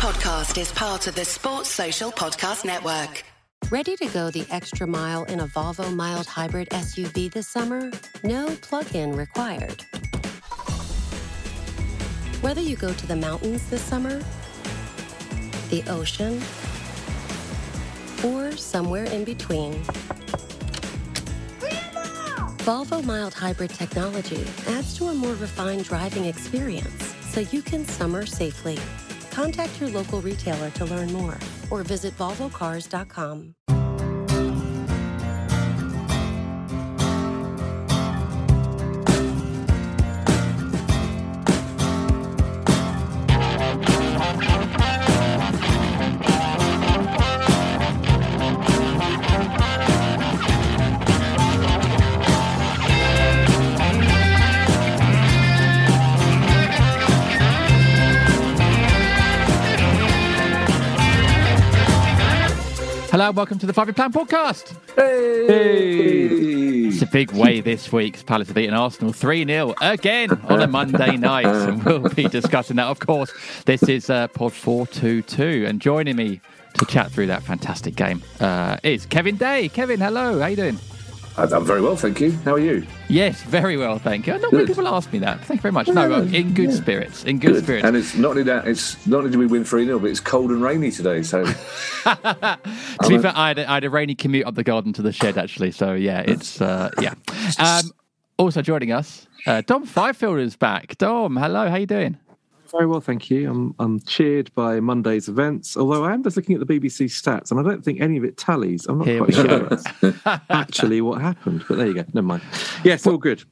podcast is part of the Sports Social Podcast Network. Ready to go the extra mile in a Volvo mild hybrid SUV this summer? No plug in required. Whether you go to the mountains this summer, the ocean, or somewhere in between, Volvo mild hybrid technology adds to a more refined driving experience so you can summer safely. Contact your local retailer to learn more or visit volvocars.com. Hello, welcome to the Five Year Plan podcast. Hey! It's a big way this week's Palace have beaten Arsenal 3 0 again on a Monday night. And we'll be discussing that, of course. This is uh, Pod 422. And joining me to chat through that fantastic game uh, is Kevin Day. Kevin, hello. How you doing? I'm very well, thank you. How are you? Yes, very well, thank you. Not many people ask me that. Thank you very much. No, uh, in good spirits. In good, spirits. And it's not only that, it's not only do we win 3 0, but it's cold and rainy today. So to be fair, I had, a, I had a rainy commute up the garden to the shed actually. So yeah, it's uh, yeah. Um, also joining us, uh, Dom Fifield is back. Dom, hello. How you doing? Very well, thank you. I'm I'm cheered by Monday's events, although I am just looking at the BBC stats and I don't think any of it tallies. I'm not Here quite sure that's actually what happened, but there you go. Never mind. Yes, all good.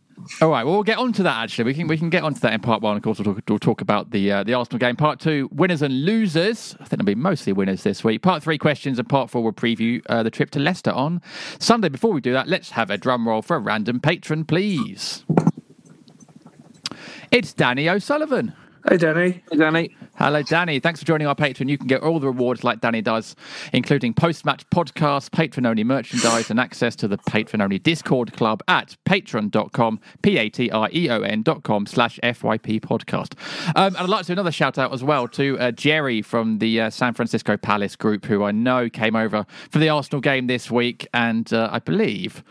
All right. Well, we'll get on to that. Actually, we can we can get onto that in part one. Of course, we'll talk, we'll talk about the uh, the Arsenal game. Part two, winners and losers. I think there'll be mostly winners this week. Part three, questions, and part four will preview uh, the trip to Leicester on Sunday. Before we do that, let's have a drum roll for a random patron, please. It's Danny O'Sullivan. Hey, Danny. Hey, Danny. Hello, Danny. Thanks for joining our Patreon. You can get all the rewards like Danny does, including post-match podcasts, patron-only merchandise, and access to the patron-only Discord club at patreon.com, P-A-T-R-E-O-N dot com slash FYP podcast. Um, and I'd like to do another shout out as well to uh, Jerry from the uh, San Francisco Palace group, who I know came over for the Arsenal game this week, and uh, I believe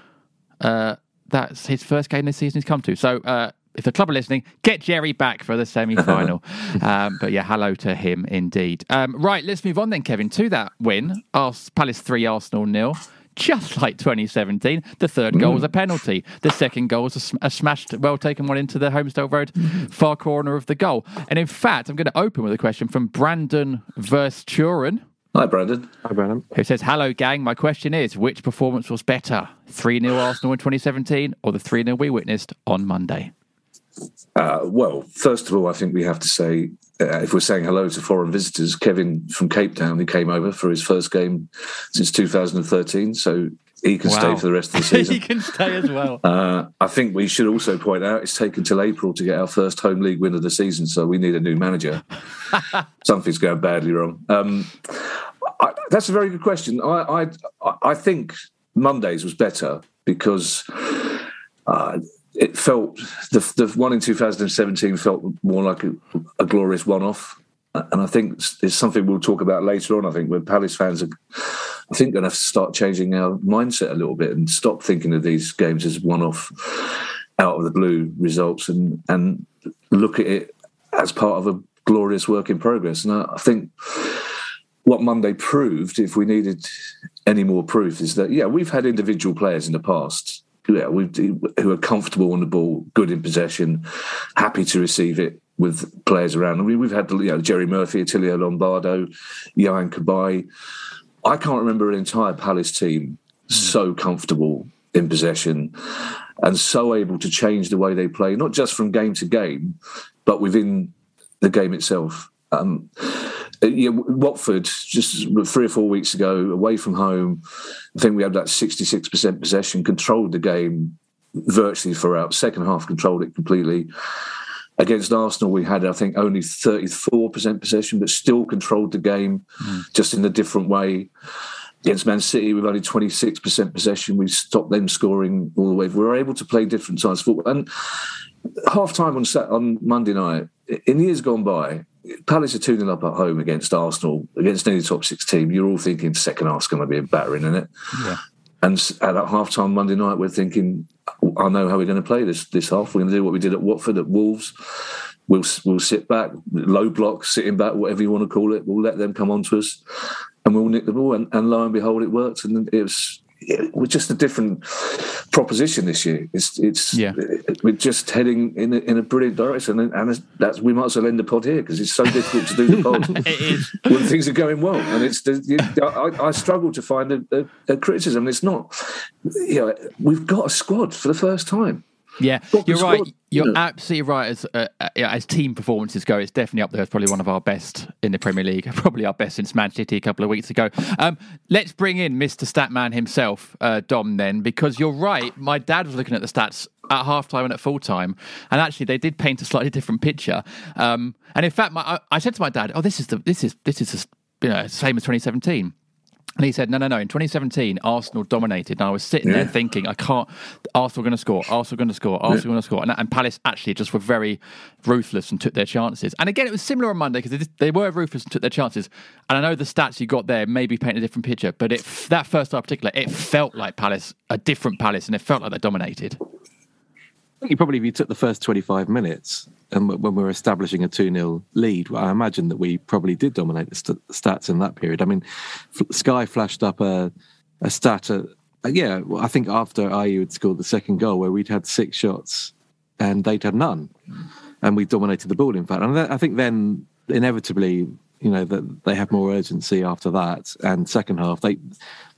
uh, that's his first game this season he's come to. So uh, if the club are listening, get Jerry back for the semi final. um, but yeah, hello to him indeed. Um, right, let's move on then, Kevin, to that win. Ars- Palace 3, Arsenal nil. Just like 2017, the third goal was a penalty. The second goal was a, sm- a smashed, well taken one into the Holmesdale Road far corner of the goal. And in fact, I'm going to open with a question from Brandon Versturen Hi, Brandon. Hi, Brandon. who says, Hello, gang. My question is which performance was better, 3 0 Arsenal in 2017 or the 3 0 we witnessed on Monday? Uh, well, first of all, I think we have to say, uh, if we're saying hello to foreign visitors, Kevin from Cape Town, who came over for his first game since 2013, so he can stay for the rest of the season. he can stay as well. Uh, I think we should also point out it's taken till April to get our first home league win of the season, so we need a new manager. Something's going badly wrong. Um, I, that's a very good question. I, I I think Mondays was better because uh, it felt the the one in 2017 felt more like a, a glorious one-off. And I think it's something we'll talk about later on. I think when Palace fans are, I think, going to have to start changing our mindset a little bit and stop thinking of these games as one-off, out of the blue results, and and look at it as part of a glorious work in progress. And I, I think what Monday proved, if we needed any more proof, is that yeah, we've had individual players in the past. Yeah, we who are comfortable on the ball, good in possession, happy to receive it with players around. I mean, we've had you know Jerry Murphy, Attilio Lombardo, Yohan Cabaye. I can't remember an entire Palace team so comfortable in possession and so able to change the way they play, not just from game to game, but within the game itself. Um, Uh, yeah, Watford just three or four weeks ago, away from home, I think we had that sixty-six percent possession, controlled the game virtually throughout. Second half, controlled it completely. Against Arsenal, we had I think only thirty-four percent possession, but still controlled the game, mm. just in a different way. Against Man City, we've only twenty-six percent possession. We stopped them scoring all the way. We were able to play different sides of football. And half time on Sat- on Monday night, in years gone by, Palace are 2 0 up at home against Arsenal, against any top six team. You're all thinking second half's going to be a battering, isn't it? Yeah. And at half time Monday night, we're thinking, I know how we're going to play this this half. We're going to do what we did at Watford, at Wolves. We'll we'll sit back, low block, sitting back, whatever you want to call it. We'll let them come on to us, and we'll nick the ball. And, and lo and behold, it worked. And it was it was just a different proposition this year. It's it's yeah. we're just heading in a, in a brilliant direction, and, and that's we might as well end the pod here because it's so difficult to do the pod when things are going well. And it's I, I struggle to find a, a, a criticism. It's not you know we've got a squad for the first time. Yeah, you're right. You're absolutely right. As uh, uh as team performances go, it's definitely up there. It's probably one of our best in the Premier League. Probably our best since Man City a couple of weeks ago. Um, let's bring in Mr. Statman himself, uh, Dom. Then, because you're right. My dad was looking at the stats at half time and at full time, and actually they did paint a slightly different picture. Um, and in fact, my, I, I, said to my dad, "Oh, this is the this is this is the, you know same as 2017." And he said, no, no, no. In 2017, Arsenal dominated. And I was sitting yeah. there thinking, I can't, Arsenal going to score, Arsenal going to score, Arsenal yeah. going to score. And, and, Palace actually just were very ruthless and took their chances. And again, it was similar on Monday because they, they, were ruthless and took their chances. And I know the stats you got there maybe paint a different picture, but it, that first half particular, it felt like Palace, a different Palace, and it felt like they dominated. Think you probably, if you took the first 25 minutes and when we were establishing a 2 0 lead, I imagine that we probably did dominate the st- stats in that period. I mean, Sky flashed up a, a stat, at, uh, yeah, I think after Ayew had scored the second goal, where we'd had six shots and they'd had none. And we dominated the ball, in fact. And I think then inevitably, you know, that they have more urgency after that. And second half, they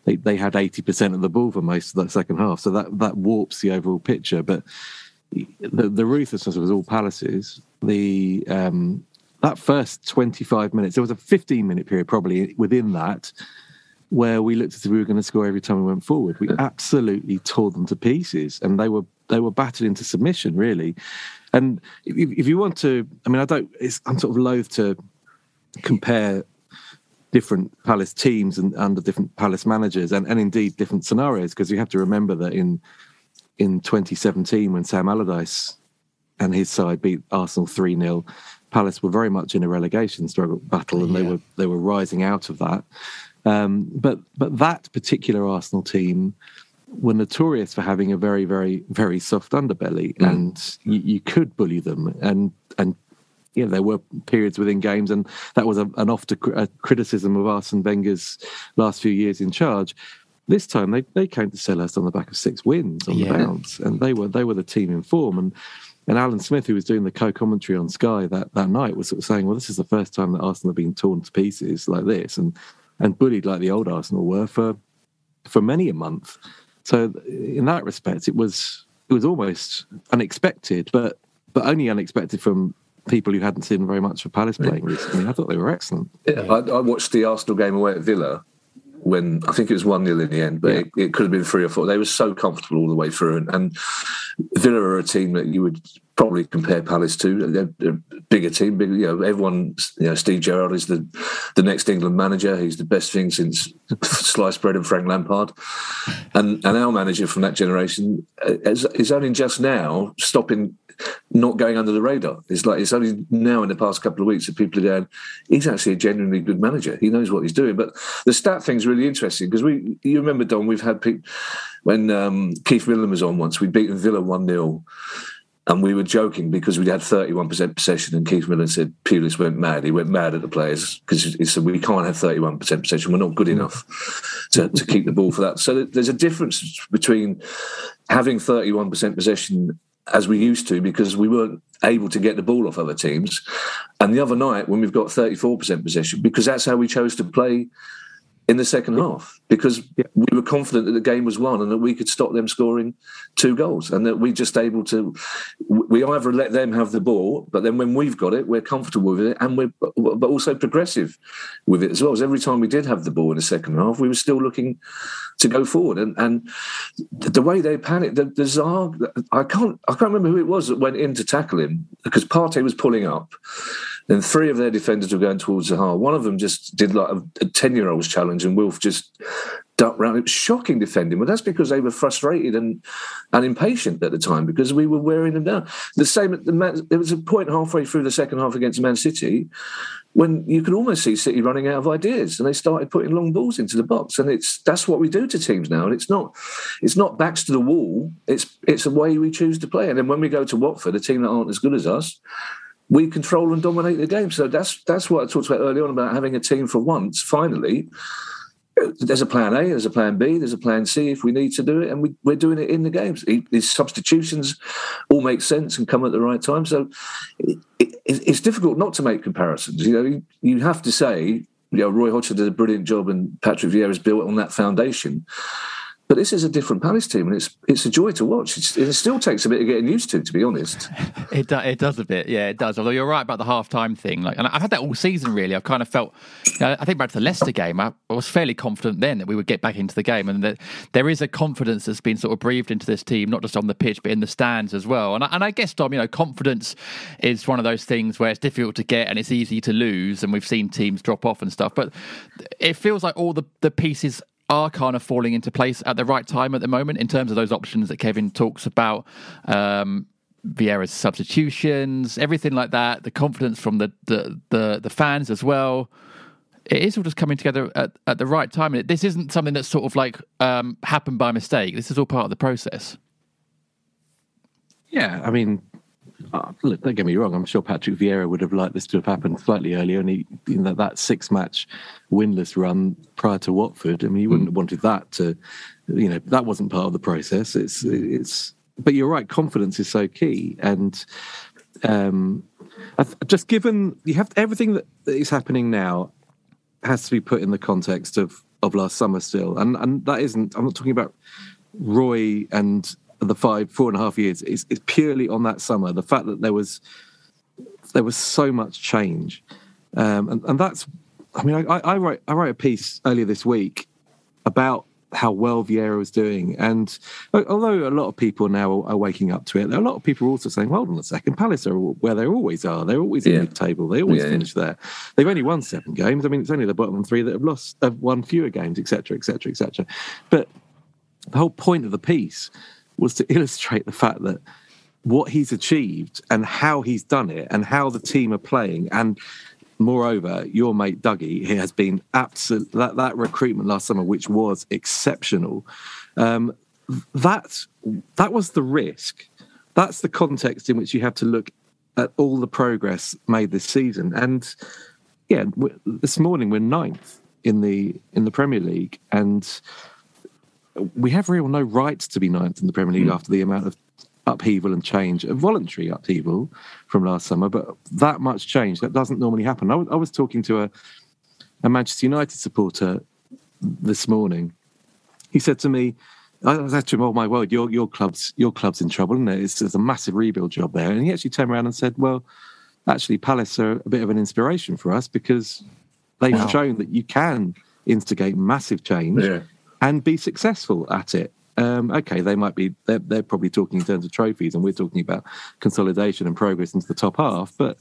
they, they had 80% of the ball for most of that second half. So that, that warps the overall picture. But the, the ruthlessness was all Palaces. The um, that first 25 minutes, there was a 15 minute period probably within that where we looked as if we were going to score every time we went forward. We absolutely tore them to pieces, and they were they were battered into submission really. And if, if you want to, I mean, I don't. I'm sort of loath to compare different Palace teams and under different Palace managers, and, and indeed different scenarios, because you have to remember that in in 2017 when Sam Allardyce and his side beat Arsenal 3 0. Palace were very much in a relegation struggle battle, and yeah. they were they were rising out of that. Um, but but that particular Arsenal team were notorious for having a very very very soft underbelly, mm. and you, you, could bully them, and and know there were periods within games, and that was a, an off to a criticism of Arsene Wenger's last few years in charge. This time they, they came to Selhurst on the back of six wins on yeah. the bounce, and they were they were the team in form. And and Alan Smith, who was doing the co-commentary on Sky that, that night, was sort of saying, "Well, this is the first time that Arsenal have been torn to pieces like this, and and bullied like the old Arsenal were for for many a month." So in that respect, it was it was almost unexpected, but but only unexpected from people who hadn't seen very much of Palace playing recently. I thought they were excellent. Yeah, I, I watched the Arsenal game away at Villa, when I think it was 1 0 in the end, but yeah. it, it, could have been three or four. They were so comfortable all the way through. And, and Villa are a team that you would probably compare Palace to. They're, a bigger team. Big, you know, everyone, you know, Steve Gerrard is the, the next England manager. He's the best thing since sliced bread and Frank Lampard. And, and our manager from that generation uh, is, is only just now stopping not going under the radar. It's like it's only now in the past couple of weeks that people are going, he's actually a genuinely good manager. He knows what he's doing. But the stat thing is really interesting because we, you remember, Dom, we've had people, when um, Keith Millen was on once, We beat Villa 1 0. And we were joking because we had 31% possession, and Keith Millen said Pulis went mad. He went mad at the players because he said, We can't have 31% possession. We're not good mm. enough to, to keep the ball for that. So there's a difference between having 31% possession as we used to because we weren't able to get the ball off other teams. And the other night, when we've got 34% possession, because that's how we chose to play in the second half, because we were confident that the game was won and that we could stop them scoring two goals and that we just able to, we either let them have the ball, but then when we've got it, we're comfortable with it and we're, but also progressive with it as well. As every time we did have the ball in the second half, we were still looking to go forward. And and the way they panicked, the, the I can't I can't remember who it was that went in to tackle him because Partey was pulling up. Then three of their defenders were going towards Zaha. One of them just did like a ten year old's challenge, and Wilf just ducked round. It was shocking defending, but that's because they were frustrated and and impatient at the time because we were wearing them down. The same the Man, there was a point halfway through the second half against Man City when you could almost see City running out of ideas and they started putting long balls into the box. And it's that's what we do to teams now. And it's not it's not backs to the wall. It's it's a way we choose to play. And then when we go to Watford, a team that aren't as good as us, we control and dominate the game. So that's that's what I talked about early on about having a team for once, finally there's a plan A, there's a plan B, there's a plan C if we need to do it, and we, are doing it in the games. These substitutions all make sense and come at the right time. So it, it, it's difficult not to make comparisons. You know, you have to say, you know, Roy Hodgson did a brilliant job, and Patrick Vieira's built on that foundation. But this is a different Palace team, and it's it's a joy to watch. It's, it still takes a bit of getting used to, to be honest. it do, it does a bit, yeah, it does. Although you're right about the half time thing, like, and I've had that all season. Really, I've kind of felt. You know, I think back to the Leicester game, I, was fairly confident then that we would get back into the game, and that there is a confidence that's been sort of breathed into this team, not just on the pitch but in the stands as well. And I, and I guess Dom, you know, confidence is one of those things where it's difficult to get and it's easy to lose, and we've seen teams drop off and stuff. But it feels like all the the pieces are kind of falling into place at the right time at the moment in terms of those options that Kevin talks about. Um, Vieira's substitutions, everything like that, the confidence from the, the, the, the fans as well. It is all just coming together at, at the right time. And This isn't something that's sort of like um, happened by mistake. This is all part of the process. Yeah, I mean, uh, look, don't get me wrong. I'm sure Patrick Vieira would have liked this to have happened slightly earlier. And he, know, that six match winless run prior to Watford. I mean, he wouldn't mm. have wanted that to, you know, that wasn't part of the process. It's, it's, but you're right. Confidence is so key. And, um, just given you have everything that is happening now has to be put in the context of, of last summer still. And, and that isn't, I'm not talking about Roy and the five, four and a half years is, is purely on that summer. The fact that there was there was so much change, um, and, and that's. I mean, I, I wrote I wrote a piece earlier this week about how well Vieira was doing, and although a lot of people now are waking up to it, there are a lot of people are also saying, "Hold on a second, Palace are where they always are. They're always in the table. They always yeah. finish there. They've only won seven games. I mean, it's only the bottom three that have lost, have won fewer games, etc., etc., etc." But the whole point of the piece was to illustrate the fact that what he's achieved and how he's done it and how the team are playing. And moreover your mate dougie he has been absolute that, that recruitment last summer which was exceptional. Um, that that was the risk. That's the context in which you have to look at all the progress made this season. And yeah this morning we're ninth in the in the premier league. And we have real no right to be ninth in the Premier League mm. after the amount of upheaval and change, a voluntary upheaval from last summer, but that much change that doesn't normally happen. I was, was talking to a, a Manchester United supporter this morning. He said to me, I said to him, "Oh my word, your your club's your club's in trouble, isn't it? It's, it's a massive rebuild job there." And he actually turned around and said, "Well, actually, Palace are a bit of an inspiration for us because they've wow. shown that you can instigate massive change." Yeah and be successful at it. Um, okay, they might be, they're, they're probably talking in terms of trophies, and we're talking about consolidation and progress into the top half, but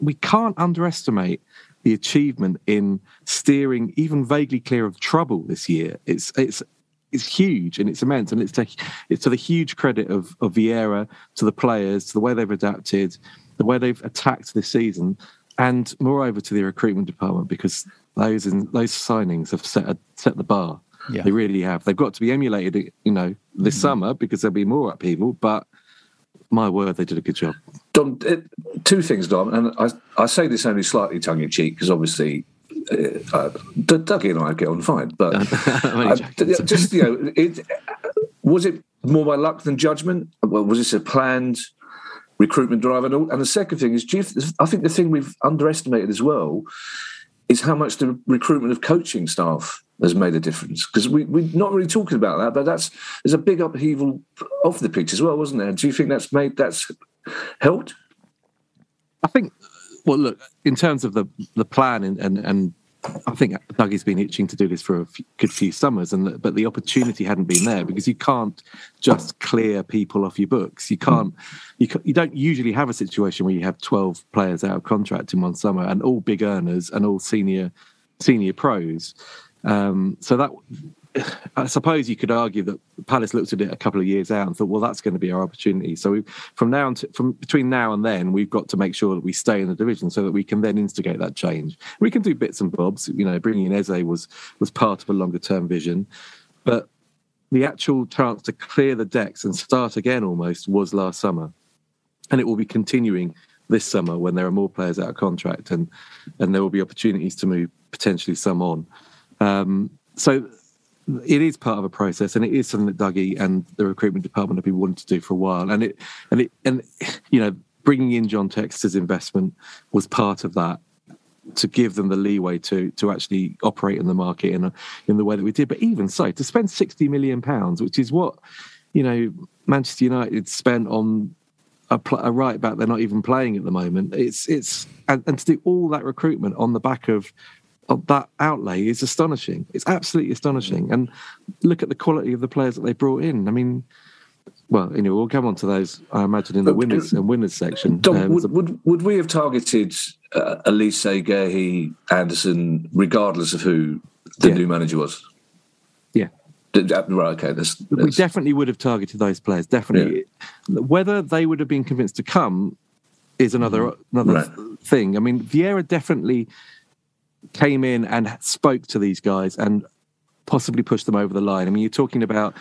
we can't underestimate the achievement in steering even vaguely clear of trouble this year. It's, it's, it's huge and it's immense, and it's to, it's to the huge credit of, of Vieira, to the players, to the way they've adapted, the way they've attacked this season, and moreover to the recruitment department because those those signings have set a, set the bar. Yeah. They really have. They've got to be emulated, you know, this mm-hmm. summer because there'll be more upheaval. But my word, they did a good job. Dom, uh, two things, Dom, and I, I say this only slightly tongue in cheek because obviously uh, uh, Dougie and I get on fine, but uh, just you know, it, was it more by luck than judgment? Well, was this a planned recruitment drive? And, all, and the second thing is, I think the thing we've underestimated as well is how much the recruitment of coaching staff has made a difference. Because we, we're not really talking about that but that's there's a big upheaval off the pitch as well wasn't there? Do you think that's made that's helped? I think well look in terms of the the plan and, and I think Dougie's been itching to do this for a good few summers, and but the opportunity hadn't been there because you can't just clear people off your books. You can't, you, you don't usually have a situation where you have twelve players out of contract in one summer and all big earners and all senior senior pros. Um, so that I suppose you could argue that Palace looked at it a couple of years out and thought, well, that's going to be our opportunity. So we, from now on, from between now and then, we've got to make sure that we stay in the division so that we can then instigate that change. We can do bits and bobs. You know, bringing in Eze was was part of a longer term vision, but the actual chance to clear the decks and start again almost was last summer, and it will be continuing this summer when there are more players out of contract and and there will be opportunities to move potentially some on. Um, so it is part of a process, and it is something that Dougie and the recruitment department have been wanting to do for a while. And it and it and you know bringing in John Textor's investment was part of that to give them the leeway to to actually operate in the market in a, in the way that we did. But even so, to spend sixty million pounds, which is what you know Manchester United spent on a, a, right back they're not even playing at the moment. It's it's and, and, to do all that recruitment on the back of of that outlay is astonishing. It's absolutely astonishing. And look at the quality of the players that they brought in. I mean, well, anyway, we'll come on to those. I imagine in the winners and winners section. Dom, um, would, would, would we have targeted uh, Olise, Guehi, Andersen, regardless of who the yeah. new manager was? Yeah. Uh, right. Okay. That's, that's... We definitely would have targeted those players. Definitely. Yeah. Whether they would have been convinced to come is another mm. another right. thing. I mean, Vieira definitely came in and spoke to these guys and possibly pushed them over the line. I mean, you're talking about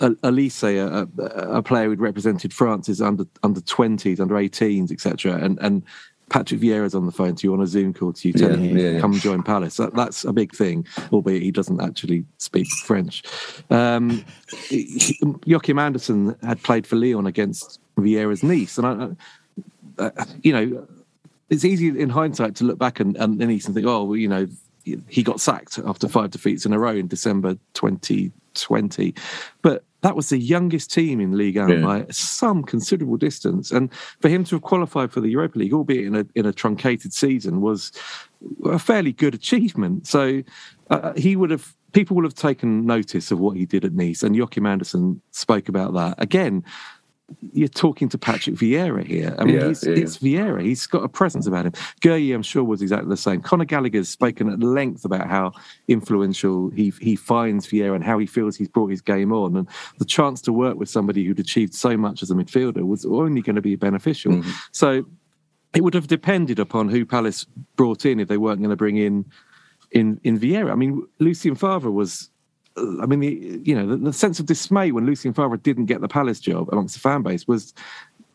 Olise, a, a, player who'd represented France's under under 20s, under 18s, etc., and and Patrick Vieira's on the phone to you on a Zoom call to you, telling yeah, you yeah, yeah. come join Palace. That, that's a big thing, albeit he doesn't actually speak French. Um, Joachim Andersen had played for Lyon against Vieira's Nice, and I, uh, you know, it's easy in hindsight to look back and, and, and think, oh, well, you know, he got sacked after five defeats in a row in December 2020. But that was the youngest team in League 1 yeah. by some considerable distance. And for him to have qualified for the Europa League, albeit in a, in a truncated season, was a fairly good achievement. So uh, he would have, people would have taken notice of what he did at Nice. And Joachim Andersen spoke about that. Again, you're talking to Patrick Vieira here. I mean, yeah, yeah, it's Vieira. He's got a presence about him. Guehi, I'm sure, was exactly the same. Conor Gallagher's spoken at length about how influential he he finds Vieira and how he feels he's brought his game on. And the chance to work with somebody who'd achieved so much as a midfielder was only going to be beneficial. Mm-hmm. So it would have depended upon who Palace brought in if they weren't going to bring in in in Vieira. I mean, Lucien Favre was I mean, the, you know, the, the, sense of dismay when Lucien Favre didn't get the Palace job amongst the fan base was,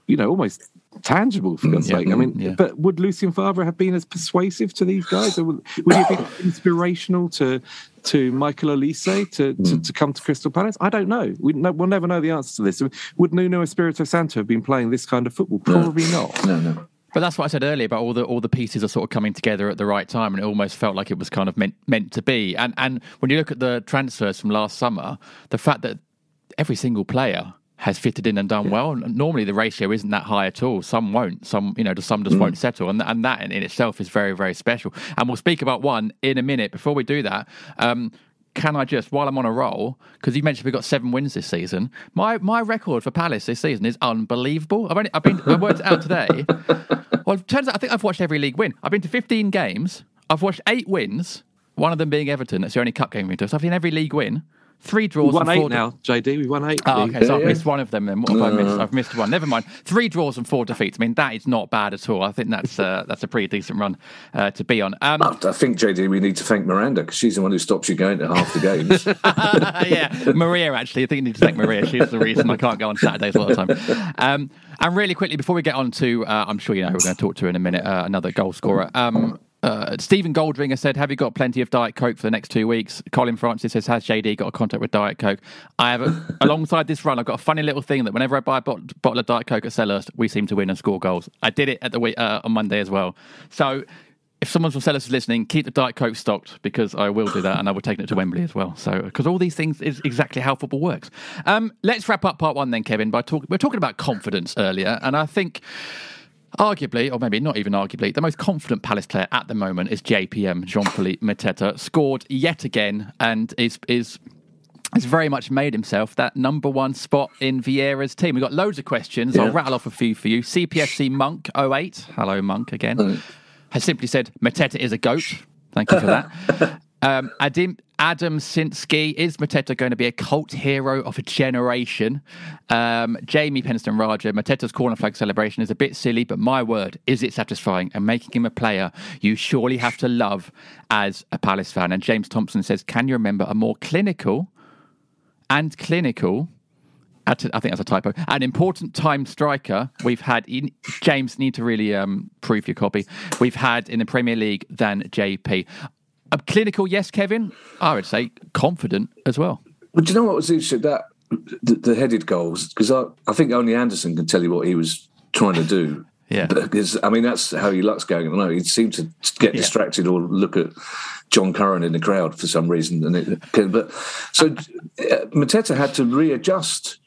you know, almost tangible for God's mm, sake. I mean, yeah. but would Lucien Favre have been as persuasive to these guys, or would, would he have been inspirational to to Michael Olise to, mm. to, to, come to Crystal Palace? I don't know. We, no, we'll never know the answer to this. Would Nuno Espirito Santo have been playing this kind of football? Probably no. not. No, no. But that's what I said earlier about all the all the pieces are sort of coming together at the right time, and it almost felt like it was kind of meant meant to be. And and when you look at the transfers from last summer, the fact that every single player has fitted in and done yeah. well. Normally, the ratio isn't that high at all. Some won't. Some, you know, some just mm. won't settle, and and that in, in, itself is very very special. And we'll speak about one in a minute. Before we do that. Um, can I just, while I'm on a roll, because you mentioned we've got seven wins this season, my my record for Palace this season is unbelievable. I've only I've been I worked it out today. Well, it turns out I think I've watched every league win. I've been to 15 games. I've watched eight wins. One of them being Everton. That's the only cup game we've been to. So I've seen every league win. Three draws. We won eight now, JD. We won eight. Oh, okay. So I've missed one of them. Then what have I missed? I've missed one. Never mind. Three draws and four defeats. I mean, that is not bad at all. I think that's uh, that's a pretty decent run uh, to be on. Um, I think JD, we need to thank Miranda because she's the one who stops you going to half the games. yeah, Maria. Actually, I think you need to thank Maria. She's the reason I can't go on Saturdays a all the time. Um, and really quickly before we get on to, uh, I'm sure you know who we're going to talk to in a minute. Uh, another goal scorer. Um, uh, Stephen Goldringer said, "Have you got plenty of Diet Coke for the next two weeks?" Colin Francis says, "Has JD got a contact with Diet Coke?" I have, a, alongside this run, I've got a funny little thing that whenever I buy a bottle, bottle of Diet Coke at Selhurst, we seem to win and score goals. I did it at the week, uh, on Monday as well. So, if someone from Selhurst is listening, keep the Diet Coke stocked because I will do that, and I will take it to Wembley as well. So, because all these things is exactly how football works. Um, let's wrap up part one then, Kevin. By talking, we we're talking about confidence earlier, and I think. Arguably, or maybe not even arguably, the most confident Palace player at the moment is JPM, Jean Philippe Mateta. Scored yet again and is is has very much made himself that number one spot in Vieira's team. We've got loads of questions. Yeah. I'll rattle off a few for you. CPFC Monk 08, hello Monk again, has simply said Mateta is a goat. Thank you for that. Um, Adam, Adam Sinsky, is Mateta going to be a cult hero of a generation? Um, Jamie Penston Raja, Mateta's corner flag celebration is a bit silly, but my word, is it satisfying and making him a player you surely have to love as a Palace fan? And James Thompson says, Can you remember a more clinical and clinical? I think that's a typo. An important time striker we've had. In, James, need to really um, prove your copy. We've had in the Premier League than JP. A clinical, yes, Kevin. I would say confident as well. But do you know what was interesting? That the, the headed goals, because I, I think only Andersen can tell you what he was trying to do. Yeah. Because, I mean, that's how he looks going at the moment. He seemed to get Yeah. distracted or look at John Curran in the crowd for some reason. And it, but so uh, Mateta had to readjust.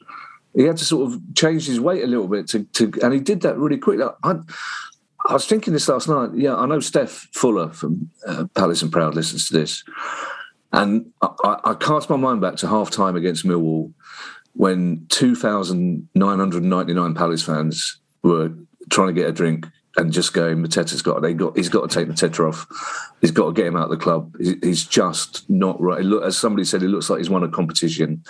He had to sort of change his weight a little bit to, to and he did that really quickly. I, I was thinking this last night. Yeah, I know Steph Fuller from uh, Palace and Proud listens to this. And I, I cast my mind back to half time against Millwall when 2,999 Palace fans were trying to get a drink and just going, Mateta's got, they got, he's got to take Mateta off. He's got to get him out of the club. He's just not right. Look, as somebody said, it looks like he's won a competition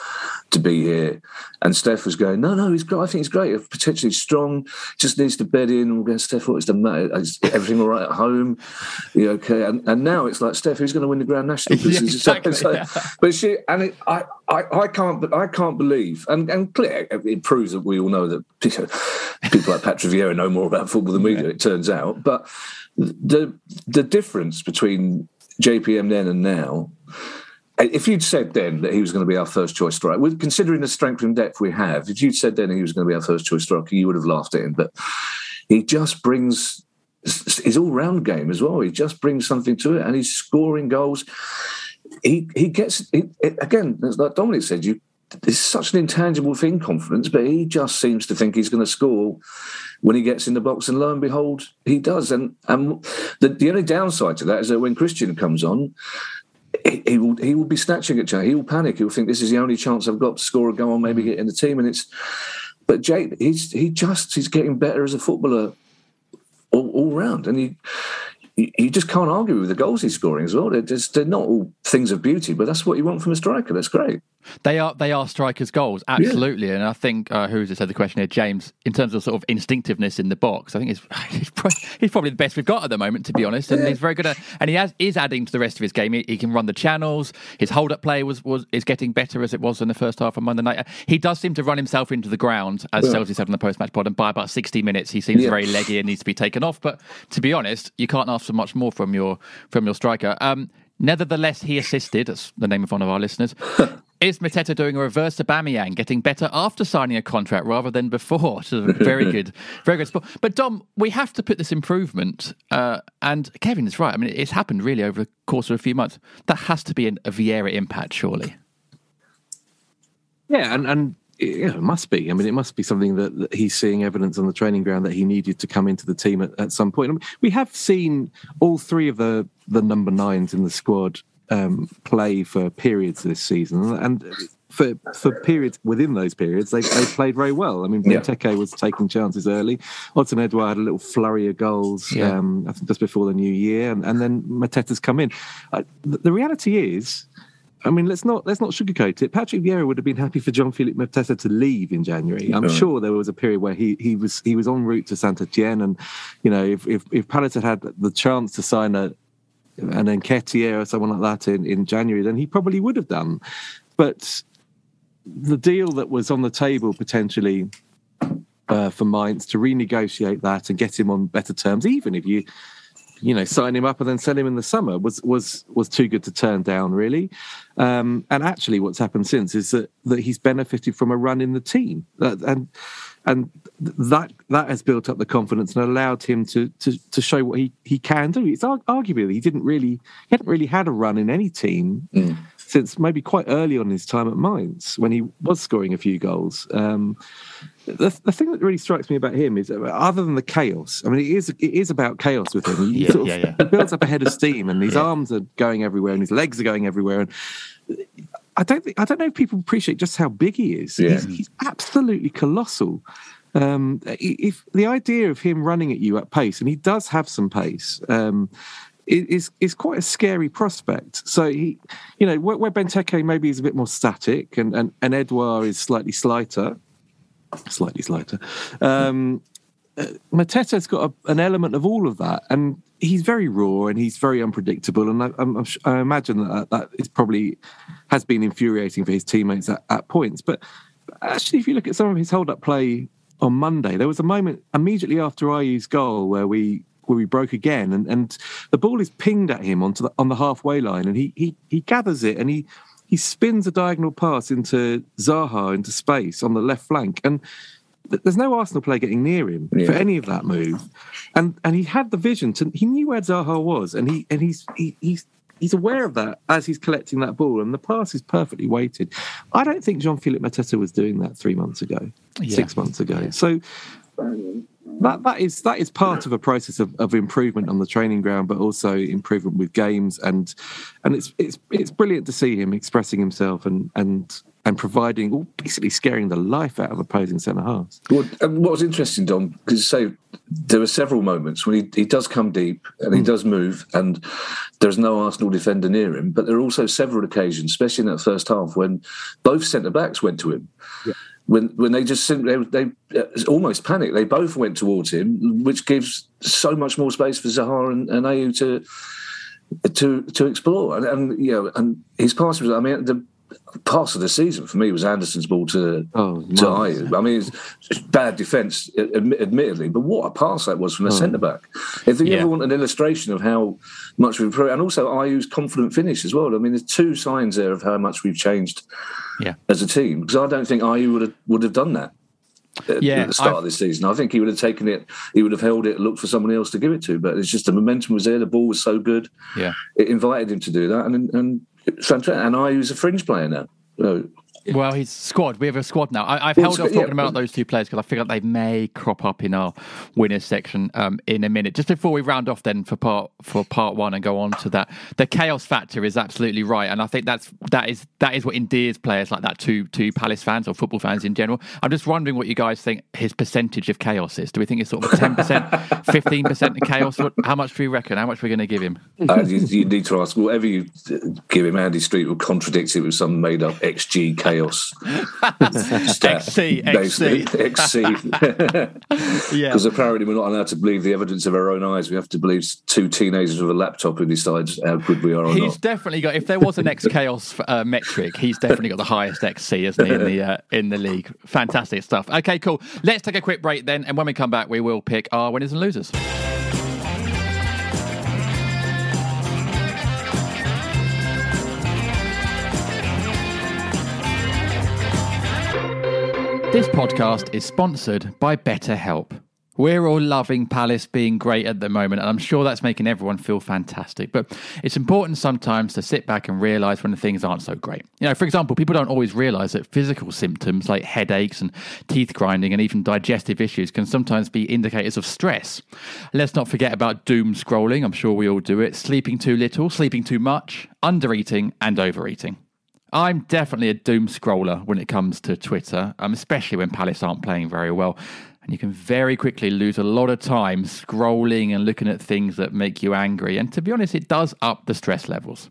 to be here. And Steph was going, no, no, he's great. I think he's great. Potentially strong. Just needs to bed in. We're going, Steph, what's the matter? Is everything all right at home? You okay? And, and now it's like, Steph, who's going to win the Grand National? Yeah, exactly, So- yeah. but she and it, I, I, I can't, I can't believe, and and clear, it proves that we all know that people like Patrick Vieira know more about football than we do. It turns out, but the the difference between JPM then and now. Eh, if you'd said then that he was going to be our first choice striker, with considering the strength and depth we have, if you'd said then he was going to be our first choice striker, you would have laughed at him. But he just brings his all round game as well. He just brings something to it, and he's scoring goals he he gets he, again as like Dominic said you it's such an intangible thing confidence but he just seems to think he's going to score when he gets in the box and lo and behold he does. And and the, the only downside to that is that when Christian comes on he, he will he will be snatching at Jay he will panic. He'll think this is the only chance I've got to score a goal and maybe mm. get in the team. And it's but Jake he's he just he's getting better as a footballer all, all round. And he you you just can't argue with the goals he's scoring as well. They're, just, they're not all things of beauty, but that's what you want from a striker. That's great. They are they are strikers' goals, absolutely. And I think uh, who's it said the question here, James, in terms of sort of instinctiveness in the box, I think he's he's, pro- he's probably the best we've got at the moment, to be honest. And he's very good at, and he has is adding to the rest of his game. He, he can run the channels. His hold up play was was is getting better as it was in the first half of Monday night. He does seem to run himself into the ground, as Yeah. Said on the post match pod, and by about sixty minutes, he seems Yeah. very leggy and needs to be taken off. But to be honest, you can't ask for much more from your from your striker. Um, nevertheless, he assisted. That's the name of one of our listeners. Is Mateta doing a reverse Aubameyang, getting better after signing a contract rather than before? So very good, very good spot. But Dom, we have to put this improvement, uh, and Kevin is right. I mean, it's happened really over the course of a few months. That has to be an, a Vieira impact, surely. Yeah, and and you know, it must be. I mean, it must be something that, that he's seeing evidence on the training ground that he needed to come into the team at, at some point. I mean, we have seen all three of the the number nines in the squad um, play for periods this season, and for for periods within those periods, they they played very well. I mean, Yeah. Benteke was taking chances early. Odsonne Edouard had a little flurry of goals, Yeah. um, I think just before the new year, and, and then Mateta's come in. Uh, the, the reality is. I mean, let's not let's not sugarcoat it. Patrick Vieira would have been happy for Jean Philippe Mateta to leave in January. I'm Right. sure there was a period where he he was he was en route to Saint Etienne, and you know if if, if Palace had had the chance to sign a an Nketiah or someone like that in, in January, then he probably would have done. But the deal that was on the table potentially uh, for Mainz to renegotiate that and get him on better terms, even if you you know sign him up and then sell him in the summer was was was too good to turn down really. Um and actually what's happened since is that that he's benefited from a run in the team. Uh, and and that that has built up the confidence and allowed him to to to show what he he can do. It's ar- arguably he didn't really he hadn't really had a run in any team since maybe quite early on in his time at Mainz when he was scoring a few goals. Um the, the thing that really strikes me about him is uh, other than the chaos i mean it is it is about chaos with him. He, Yeah, sort of- yeah, yeah. he builds up a head of steam and his arms are going everywhere and his legs are going everywhere. And i don't think i don't know if people appreciate just how big he is. He's, he's absolutely colossal. Um, if the idea of him running at you at pace, and he does have some pace, um, is is quite a scary prospect. So he, you know, where, where Benteke maybe is a bit more static, and and, and Edouard is slightly slighter, slightly slighter. Um, uh, Mateta's got a, an element of all of that, and he's very raw and he's very unpredictable. And I, I'm, I imagine that that is probably has been infuriating for his teammates at, at points. But actually, if you look at some of his hold-up play on Monday, there was a moment immediately after Ayew's goal where we where we broke again, and, and the ball is pinged at him onto the, on the halfway line, and he he he gathers it and he he spins a diagonal pass into Zaha into space on the left flank, and there's no Arsenal player getting near him yeah. for any of that move, and and he had the vision to he knew where Zaha was, and he and he's he, he's he's aware of that as he's collecting that ball, and the pass is perfectly weighted. I don't think Jean Philippe Mateta was doing that three months ago, yeah. six months ago. Yeah. So that that is that is part of a process of, of improvement on the training ground, but also improvement with games, and and it's it's it's brilliant to see him expressing himself and and and providing, or basically scaring the life out of opposing centre halves. Well, what was interesting, Dom, because say there were several moments when he, he does come deep and he mm. does move, and there's no Arsenal defender near him. But there are also several occasions, especially in that first half, when both centre backs went to him. Yeah. When when they just simply they, they almost panicked. They both went towards him, which gives so much more space for Zaha and, and Ayew to to to explore. And, and you know, and his pass was. I mean, the pass of the season for me was Andersen's ball to oh, to. I mean, it's bad defence, admittedly, but what a pass that was from a oh. Hmm. centre back. If you yeah. ever want an illustration of how much we've improved, and also Ayew's confident finish as well. I mean, there's two signs there of how much we've changed yeah. as a team because I don't think Ayew would have would have done that. At, yeah, the start I've, of this season, I think he would have taken it. He would have held it, looked for someone else to give it to. But it's just the momentum was there. The ball was so good. Yeah, it invited him to do that, and and and Ayew's a fringe player now. So well, he's squad. We have a squad now. I, have well, held off talking yeah, about those two players because I feel like they may crop up in our winners section um, in a minute. Just before we round off, then for part for part one and go on to that, the chaos factor is absolutely right, and I think that's that is that is what endears players like that to to Palace fans or football fans in general. I'm just wondering what you guys think his percentage of chaos is. Do we think it's sort of ten percent, fifteen percent of chaos? How much do you reckon? How much are we going to give him? Uh, you, you, need to ask whatever you give him. Andy Street will contradict it with some made up XG chaos. XC, XC. XC. yeah. Because apparently we're not allowed to believe the evidence of our own eyes. We have to believe two teenagers with a laptop who decides how good we are or he's not. definitely got, if there was an X Chaos uh, metric, he's definitely got the highest XC, isn't he, in the, uh, in the league. Fantastic stuff. Okay, cool. Let's take a quick break then. And when we come back, we will pick our winners and losers. This podcast is sponsored by BetterHelp. We're all loving Palace being great at the moment, and I'm sure that's making everyone feel fantastic. But it's important sometimes to sit back and realize when things aren't so great. You know, for example, people don't always realize that physical symptoms like headaches and teeth grinding and even digestive issues can sometimes be indicators of stress. Let's not forget about doom scrolling. I'm sure we all do it. Sleeping too little, sleeping too much, undereating, and overeating. I'm definitely a doom scroller when it comes to Twitter, um, especially when Palace aren't playing very well. And you can very quickly lose a lot of time scrolling and looking at things that make you angry. And to be honest, it does up the stress levels.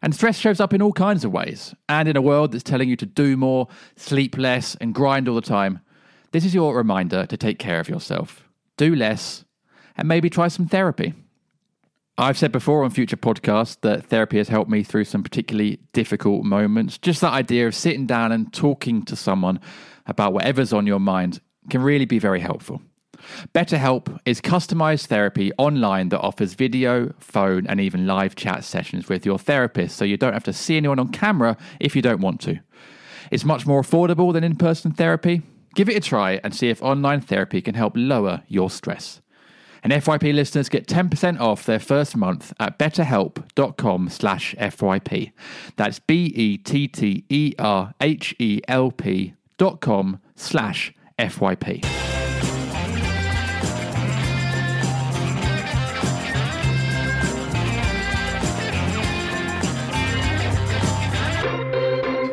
And stress shows up in all kinds of ways. And in a world that's telling you to do more, sleep less, and grind all the time, this is your reminder to take care of yourself. Do less, and maybe try some therapy. I've said before on future podcasts that therapy has helped me through some particularly difficult moments. Just that idea of sitting down and talking to someone about whatever's on your mind can really be very helpful. BetterHelp is customized therapy online that offers video, phone, and even live chat sessions with your therapist, so you don't have to see anyone on camera if you don't want to. It's much more affordable than in person therapy. Give it a try and see if online therapy can help lower your stress. And FYP listeners get 10% off their first month at betterhelp.com slash FYP. That's B-E-T-T-E-R-H-E-L-P dot com slash FYP.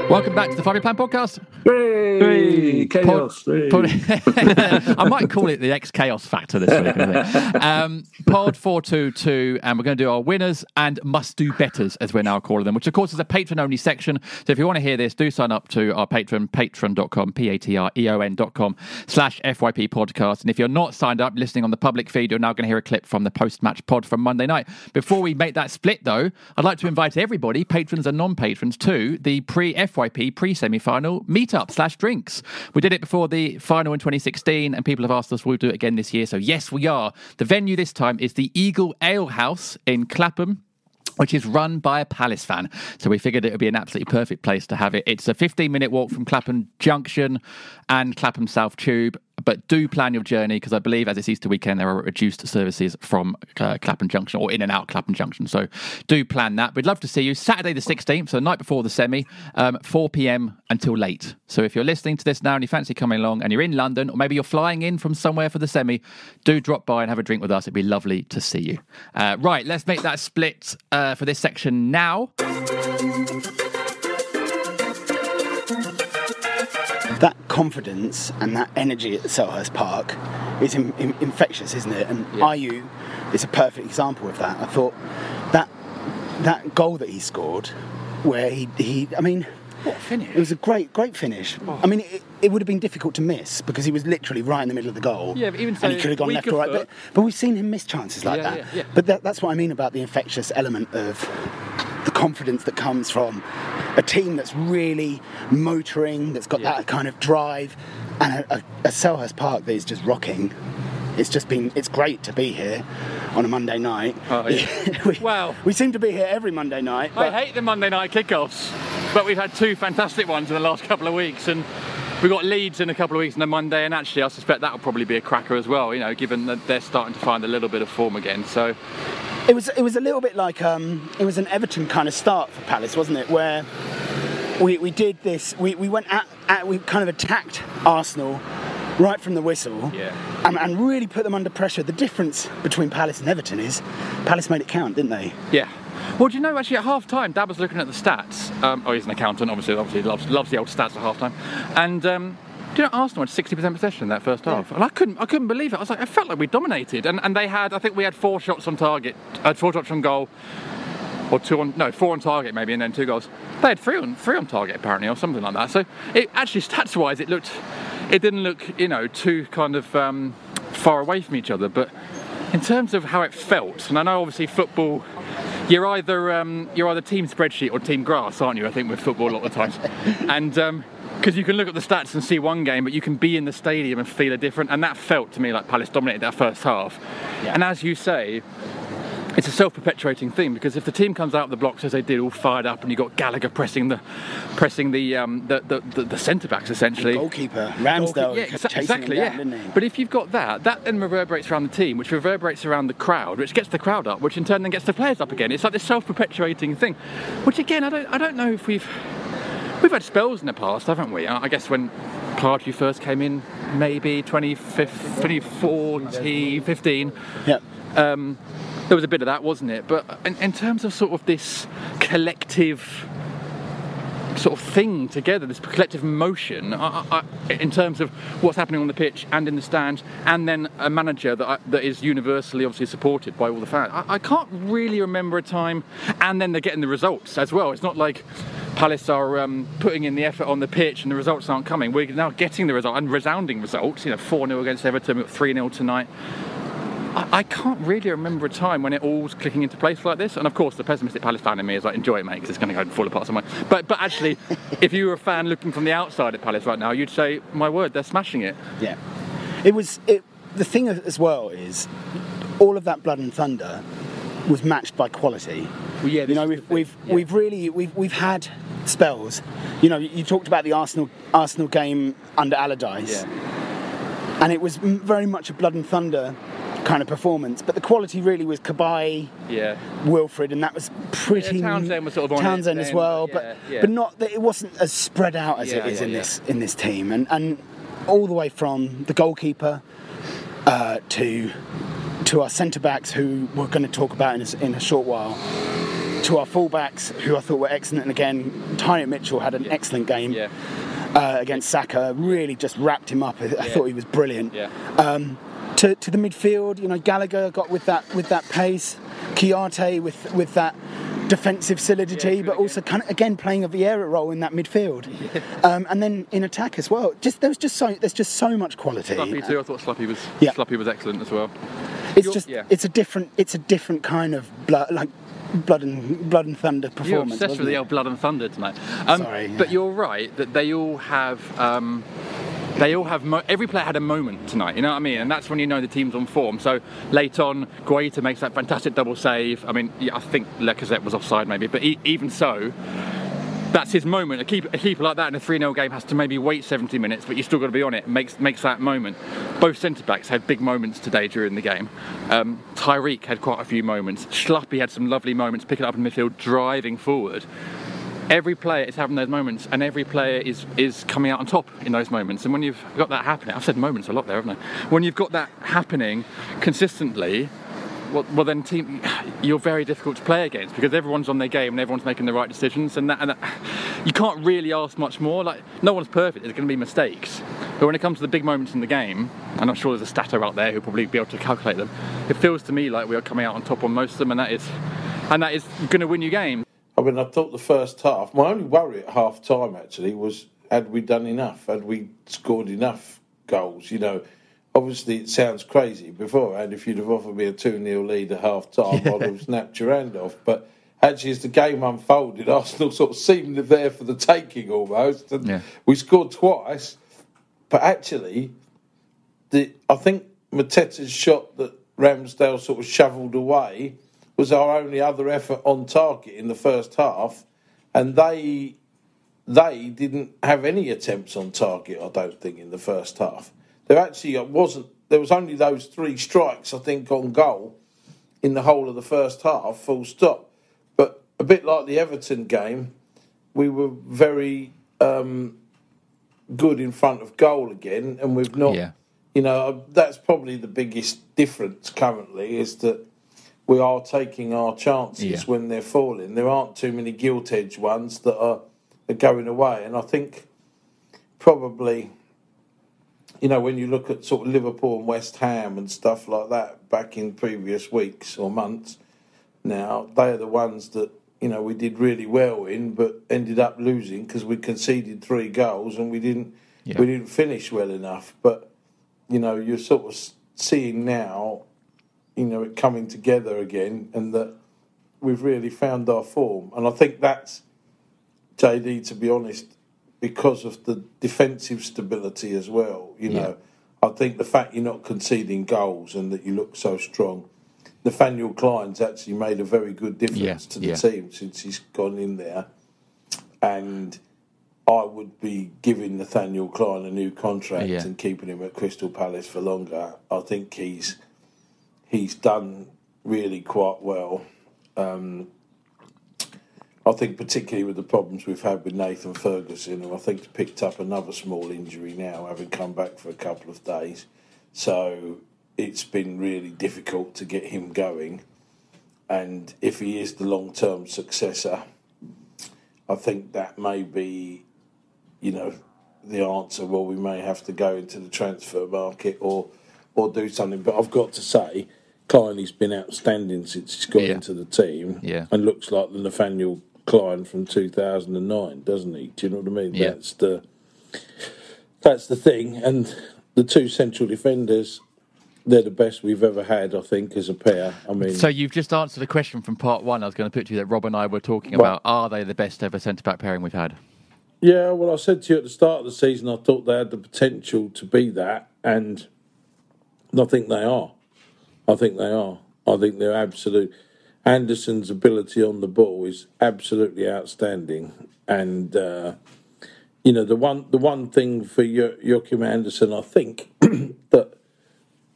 Welcome back to the Five Year Plan podcast. Hooray! Chaos! hooray. Pod- I might call it the X Chaos Factor this week. Um, pod 422, and we're going to do our winners and must do betters, as we're now calling them, which of course is a Patreon only section. So if you want to hear this, do sign up to our patron, patreon.com, P A T R E O N.com slash FYP podcast. And if you're not signed up, listening on the public feed, you're now going to hear a clip from the post match pod from Monday night. Before we make that split, though, I'd like to invite everybody, patrons and non patrons, to the pre FYP pre semi final meetup slash drinks. We did it before the final in 2016, and people have asked us, will we do it again this year? So, yes, we are. The venue this time is the Eagle Ale House in Clapham which is run by a Palace fan. So we figured it would be an absolutely perfect place to have it. It's a 15 minute walk from Clapham Junction and Clapham South Tube. But do plan your journey because I believe as it's Easter weekend, there are reduced services from uh, Clapham Junction or in and out Clapham Junction. So do plan that. We'd love to see you Saturday the 16th, so the night before the semi, um, 4 p.m. until late. So if you're listening to this now and you fancy coming along and you're in London or maybe you're flying in from somewhere for the semi, do drop by and have a drink with us. It'd be lovely to see you. Uh, right, let's make that split uh, for this section now. That confidence and that energy at Selhurst Park is in, in- infectious, isn't it? And Ayew is a perfect example of that. I thought that that goal that he scored, where he, he I mean, What a finish? it was a great, great finish. Oh. I mean, it, it would have been difficult to miss because he was literally right in the middle of the goal. Yeah, but even and he could have gone left or right. But, but we've seen him miss chances like Yeah, that. yeah, yeah. But that, that's what I mean about the infectious element of the confidence that comes from a team that's really motoring, that's got that kind of drive, and a, a, a Selhurst Park that is just rocking. It's just been, it's great to be here on a Monday night. Oh, yeah. we, Wow. We seem to be here every Monday night. I hate the Monday night kickoffs, but we've had two fantastic ones in the last couple of weeks, and we've got Leeds in a couple of weeks on a Monday, and actually I suspect that'll probably be a cracker as well. You know, given that they're starting to find a little bit of form again. So It was it was a little bit like um, it was an Everton kind of start for Palace, wasn't it? Where we, we did this, we, we went at, at we kind of attacked Arsenal right from the whistle, Yeah. and, and really put them under pressure. The difference between Palace and Everton is Palace made it count, didn't they? yeah. Well, do you know actually at half time, Dad was looking at the stats. Um, oh, he's an accountant, obviously. Obviously, loves loves the old stats at half time, and. Um, do you know Arsenal had 60% possession in that first half, and I couldn't, I couldn't believe it. I was like, I felt like we dominated, and, and they had, I think we had four shots on target, uh, four shots on goal, or two on no four on target maybe and then two goals they had three on three on target apparently or something like that so it actually stats wise it looked it didn't look you know too kind of um, far away from each other but in terms of how it felt and I know obviously football you're either um, you're either team spreadsheet or team grass aren't you I think with football a lot of the times and um, because you can look at the stats and see one game, but you can be in the stadium and feel a different. And that felt to me like Palace dominated that first half. And as you say, it's a self-perpetuating thing because if the team comes out of the blocks as they did, all fired up, and you have got Gallagher pressing the pressing the um, the, the, the, the centre backs essentially. Goalkeeper Ramsdale yeah, exa- exactly. Yeah. down, he? But if you've got that, that then reverberates around the team, which reverberates around the crowd, which gets the crowd up, which in turn then gets the players up again. It's like this self-perpetuating thing, which again, I don't I don't know if we've we've had spells in the past, haven't we? I guess when Pardew first came in, maybe 2015, 2014, 15 yeah. um, there was a bit of that, wasn't it? But in, in terms of sort of this collective sort of thing together, this collective motion, I, I, in terms of what's happening on the pitch and in the stand, and then a manager that, I, that is universally obviously supported by all the fans. I, I can't really remember a time, and then they're getting the results as well. It's not like Palace are um, putting in the effort on the pitch and the results aren't coming. We're now getting the result and resounding results. You know, 4 0 against Everton, 3 0 tonight. I, I can't really remember a time when it all's clicking into place like this. And of course, the pessimistic Palace fan in me is like, enjoy it, mate, because it's going to go and fall apart somewhere. But but actually, if you were a fan looking from the outside at Palace right now, you'd say, my word, they're smashing it. Yeah, it was. It, the thing as well is, all of that blood and thunder was matched by quality. Well, yeah, you know, we've we've yeah. we've really we've we've had spells. You know, you talked about the Arsenal Arsenal game under Allardyce, yeah. and it was very much a blood and thunder kind of performance. But the quality really was Cabaye, Yeah. Wilfried, and that was pretty. Yeah, Townsend was sort of on it Townsend as well, but but yeah, yeah. but not that it wasn't as spread out as Yeah, it is yeah, in yeah. this in this team, and and all the way from the goalkeeper uh, to to our centre backs, who we're going to talk about in a, in a short while. to our fullbacks, who I thought were excellent. And again, Tyrick Mitchell had an excellent game Yeah. uh, against Saka. Really just wrapped him up. I, I thought he was brilliant. Yeah. Um, to, to the midfield, you know, Gallagher got with that with that pace. Kouyaté with with that defensive solidity, good but also kind of again playing a Vieira role in that midfield, um, and then in attack as well. Just there was just so there's just so much quality. Schluppy too. I thought Schluppy was Yeah. Schluppy was excellent as well. It's You're- just yeah. it's a different it's a different kind of blood like blood and blood and thunder performance. You're obsessed with the old blood and thunder tonight. Um, Sorry, but you're right that they all have. Um, they all have. Mo- every player had a moment tonight. You know what I mean? And that's when you know the team's on form. So late on, Guaita makes that fantastic double save. I mean, yeah, I think Lacazette was offside maybe, but e- even so. That's his moment. A keeper, a keeper like that in a 3 0 game has to maybe wait 70 minutes, but you still got to be on it. Makes makes that moment. Both centre backs had big moments today during the game. Um, Tyrick had quite a few moments. Schluppy had some lovely moments, picking up in midfield, driving forward every player is having those moments and every player is is coming out on top in those moments. And when you've got that happening i've said moments a lot there haven't i? When you've got that happening consistently well, well then team you're very difficult to play against because everyone's on their game and everyone's making the right decisions. And that, and that you can't really ask much more. Like no one's perfect. There's going to be mistakes. But when it comes to the big moments in the game and i'm sure there's a statter out there who'll probably be able to calculate them. It feels to me like we are coming out on top on most of them and that is and that is going to win you games I mean, I thought the first half, my only worry at half time actually was had we done enough? Had we scored enough goals? You know, obviously it sounds crazy beforehand. If you'd have offered me a 2 0 lead at half time, I'd have snapped your hand off. But actually, as the game unfolded, Arsenal sort of seemed there for the taking almost. And Yeah. we scored twice. But actually, the I think Mateta's shot that Ramsdale sort of shovelled away was our only other effort on target in the first half, and they they didn't have any attempts on target. I don't think in the first half. There actually wasn't. There was only those three strikes I think on goal in the whole of the first half. Full stop. But a bit like the Everton game, we were very um, good in front of goal again, and we've not. Yeah. You know, that's probably the biggest difference currently is that we are taking our chances Yeah. when they're falling. There aren't too many gilt edge ones that are, are going away, and I think probably. You know, when you look at sort of Liverpool and West Ham and stuff like that back in previous weeks or months, now they are the ones that you know we did really well in, but ended up losing because we conceded three goals and we didn't Yeah. we didn't finish well enough. But you know, you're sort of seeing now, you know, it coming together again, and that we've really found our form. And I think that's JD, to be honest, because of the defensive stability as well. You know, I think the fact you're not conceding goals and that you look so strong. Nathaniel Clyne's actually made a very good difference Yeah, to the yeah. team since he's gone in there, and I would be giving Nathaniel Clyne a new contract Yeah. and keeping him at Crystal Palace for longer. I think he's he's done really quite well. Um, I think particularly with the problems we've had with Nathan Ferguson, who I think's picked up another small injury now, having come back for a couple of days. So it's been really difficult to get him going. And if he is the long term successor, I think that may be, you know, the answer. Well, we may have to go into the transfer market or or do something. But I've got to say, Clyne's been outstanding since he's got Yeah. into the team, Yeah. and looks like the Nathaniel Clyne from 2009, doesn't he? Do you know what I mean? Yeah. That's the that's the thing. And the two central defenders, they're the best we've ever had, I think, as a pair. I mean, So you've just answered a question from part one. I was going to put to you that Rob and I were talking Well- about. Are they the best ever centre back pairing we've had? Yeah, well, I said to you at the start of the season, I thought they had the potential to be that, and I think they are. I think they are. I think they're absolute. Andersen's ability on the ball is absolutely outstanding, and uh, you know the one the one thing for jo- Joachim Andersen, I think that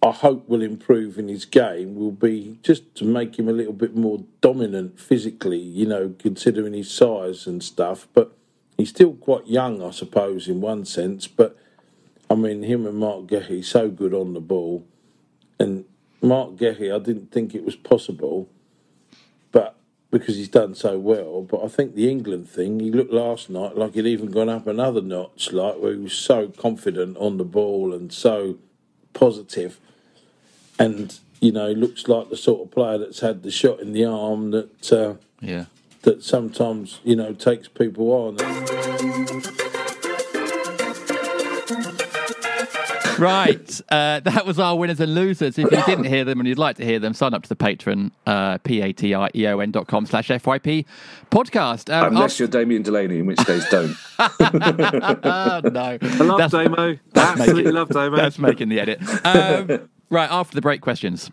I hope will improve in his game will be just to make him a little bit more dominant physically, you know, considering his size and stuff. But he's still quite young, I suppose, in one sense. But I mean, him and Marc Guéhi so good on the ball, and Marc Guéhi, I didn't think it was possible, but because he's done so well. But I think the England thing, he looked last night like he'd even gone up another notch, like where he was so confident on the ball and so positive, and you know, he looks like the sort of player that's had the shot in the arm that uh, Yeah. that sometimes you know takes people on. Right. Uh, that was our winners and losers. If you didn't hear them and you'd like to hear them, sign up to the Patreon, uh, P-A-T-R-E-O-N dot com slash FYP podcast. Um, Unless you're Damien Delaney, in which case don't. oh, no. I love That's- Damo. that's Absolutely making- love Damo. That's making the edit. Um, right, after the break questions.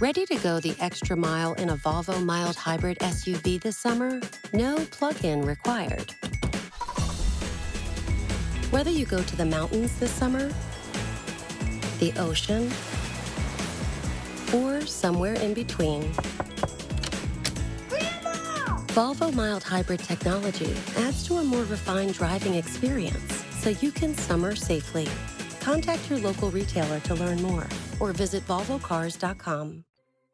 Ready to go the extra mile in a Volvo mild hybrid SUV this summer? No plug in required. Whether you go to the mountains this summer, the ocean, or somewhere in between, Volvo mild hybrid technology adds to a more refined driving experience so you can summer safely. Contact your local retailer to learn more or visit volvocars.com.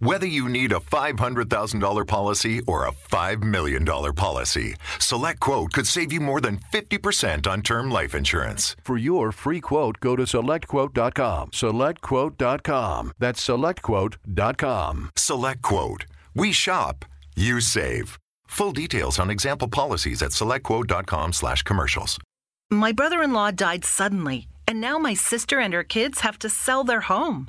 Whether you need a $500,000 policy or a $5 million policy, Select Quote could save you more than 50% on term life insurance. For your free quote, go to selectquote.com. Selectquote.com. That's selectquote.com. Select Quote. We shop, you save. Full details on example policies at selectquote.com slash commercials. My brother in law died suddenly, and now my sister and her kids have to sell their home.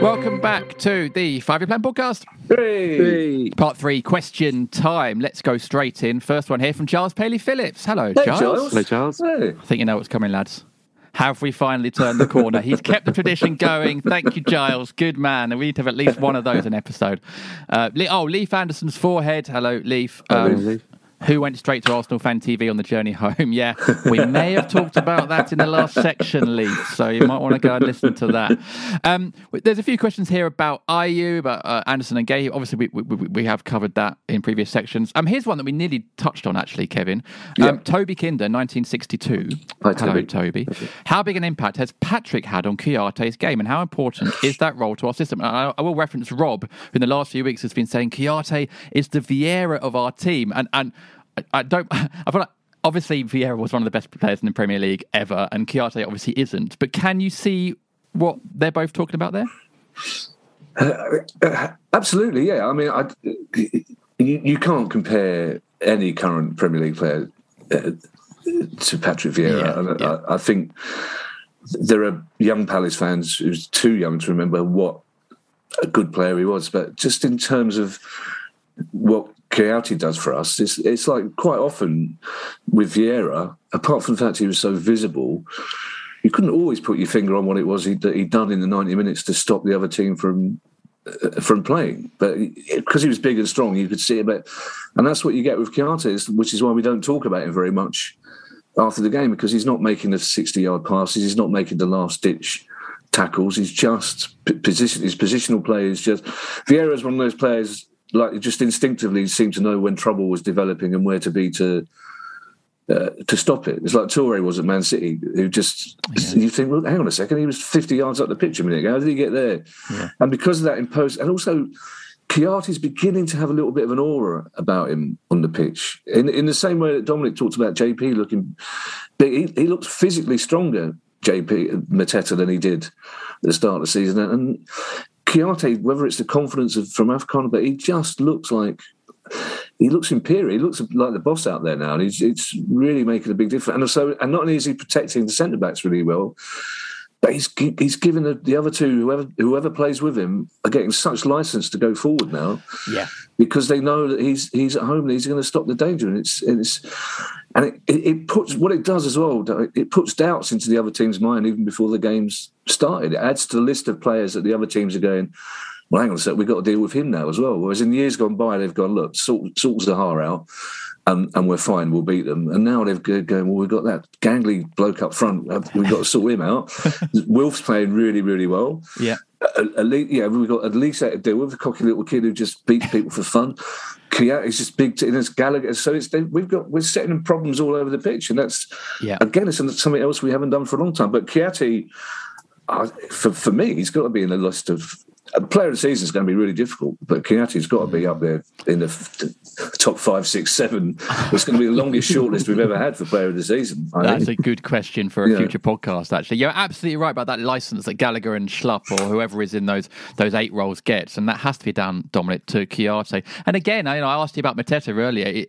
Welcome back to the Five Year Plan podcast. Hey, Part three, question time. Let's go straight in. First one here from Charles Paley Phillips. Hello, Hey, Charles. Charles. Hello, Charles. Hey. I think you know what's coming, lads. Have we finally turned the corner? He's kept the tradition going. Thank you, Giles. Good man. And we need to have at least one of those an episode. Uh, Le- oh, Leaf Anderson's forehead. Hello, Leaf. Hello, Um, Leaf. Who went straight to Arsenal Fan TV on the journey home. Yeah, we may have talked about that in the last section, Lee. So you might want to go and listen to that. Um, there's a few questions here about Ayew, about uh, Andersen and Guéhi. Obviously, we, we, we, have covered that in previous sections. Um, here's one that we nearly touched on, actually, Kevin. Um, yeah. Toby Kinder, 1962. Hi. Hello, Toby. How big an impact has Patrick had on Kouyate's game, and how important is that role to our system? I, I, will reference Rob, who in the last few weeks has been saying Kouyaté is the Vieira of our team, and and I, I don't. I feel like obviously Vieira was one of the best players in the Premier League ever, and Kouyaté obviously isn't. But can you see what they're both talking about there? Uh, uh, absolutely, yeah. I mean, I, you, you, can't compare any current Premier League player uh, to Patrick Vieira. Yeah, yeah. I, I, think there are young Palace fans who's too young to remember what a good player he was, but just in terms of what Kouyaté does for us, it's, it's like quite often with Vieira, apart from the fact he was so visible, you couldn't always put your finger on what it was he'd, he'd done in the 90 minutes to stop the other team from uh, from playing. But because he was big and strong, you could see it. But and that's what you get with Kouyaté, which is why we don't talk about him very much after the game because he's not making the 60 yard passes, he's not making the last ditch tackles. He's just position. His positional play is just. Vieira is one of those players like just instinctively seemed to know when trouble was developing and where to be to. Uh, to stop it, it's like Touré was at Man City, who just yeah. you think, well, hang on a second, he was 50 yards up the pitch a minute ago. How did he get there? Yeah. And because of that imposed, and also Kouyaté's beginning to have a little bit of an aura about him on the pitch. In in the same way that Dominic talked about JP looking big, he, he looks physically stronger, JP Mateta, than he did at the start of the season. And Kouyaté, whether it's the confidence of, from AFCON, but he just looks like he looks imperial. He looks like the boss out there now, and it's really making a big difference. And so, and not only is he protecting the centre backs really well, but he's he's given the, the other two whoever whoever plays with him are getting such license to go forward now. Yeah, because they know that he's he's at home and he's going to stop the danger. And it's it's and it, it puts what it does as well. It puts doubts into the other team's mind even before the game's started. It adds to the list of players that the other teams are going. Well, hang on a sec, we've got to deal with him now as well. Whereas in years gone by, they've gone, look, sort, sort Zaha out and, and we're fine, we'll beat them. And now they've going, well, we've got that gangly bloke up front, we've got to sort him out. Wolf's playing really, really well. Yeah. At, at least, yeah, we've got at least that to deal with a cocky little kid who just beats people for fun. Is just big, and it's Gallagher. So it's we've got we're setting them problems all over the pitch, and that's yeah. Again, it's something else we haven't done for a long time. But uh, for for me, he's got to be in the list of player of the season is going to be really difficult, but Kouyaté's got to be up there in the top five, six, seven. It's going to be the longest shortlist we've ever had for player of the season. I That's think. a good question for a yeah. future podcast. Actually, you're absolutely right about that license that Gallagher and Schlupp or whoever is in those those eight roles gets, and that has to be down, Dominic, to Kouyaté. And again, I, you know, I asked you about Mateta earlier.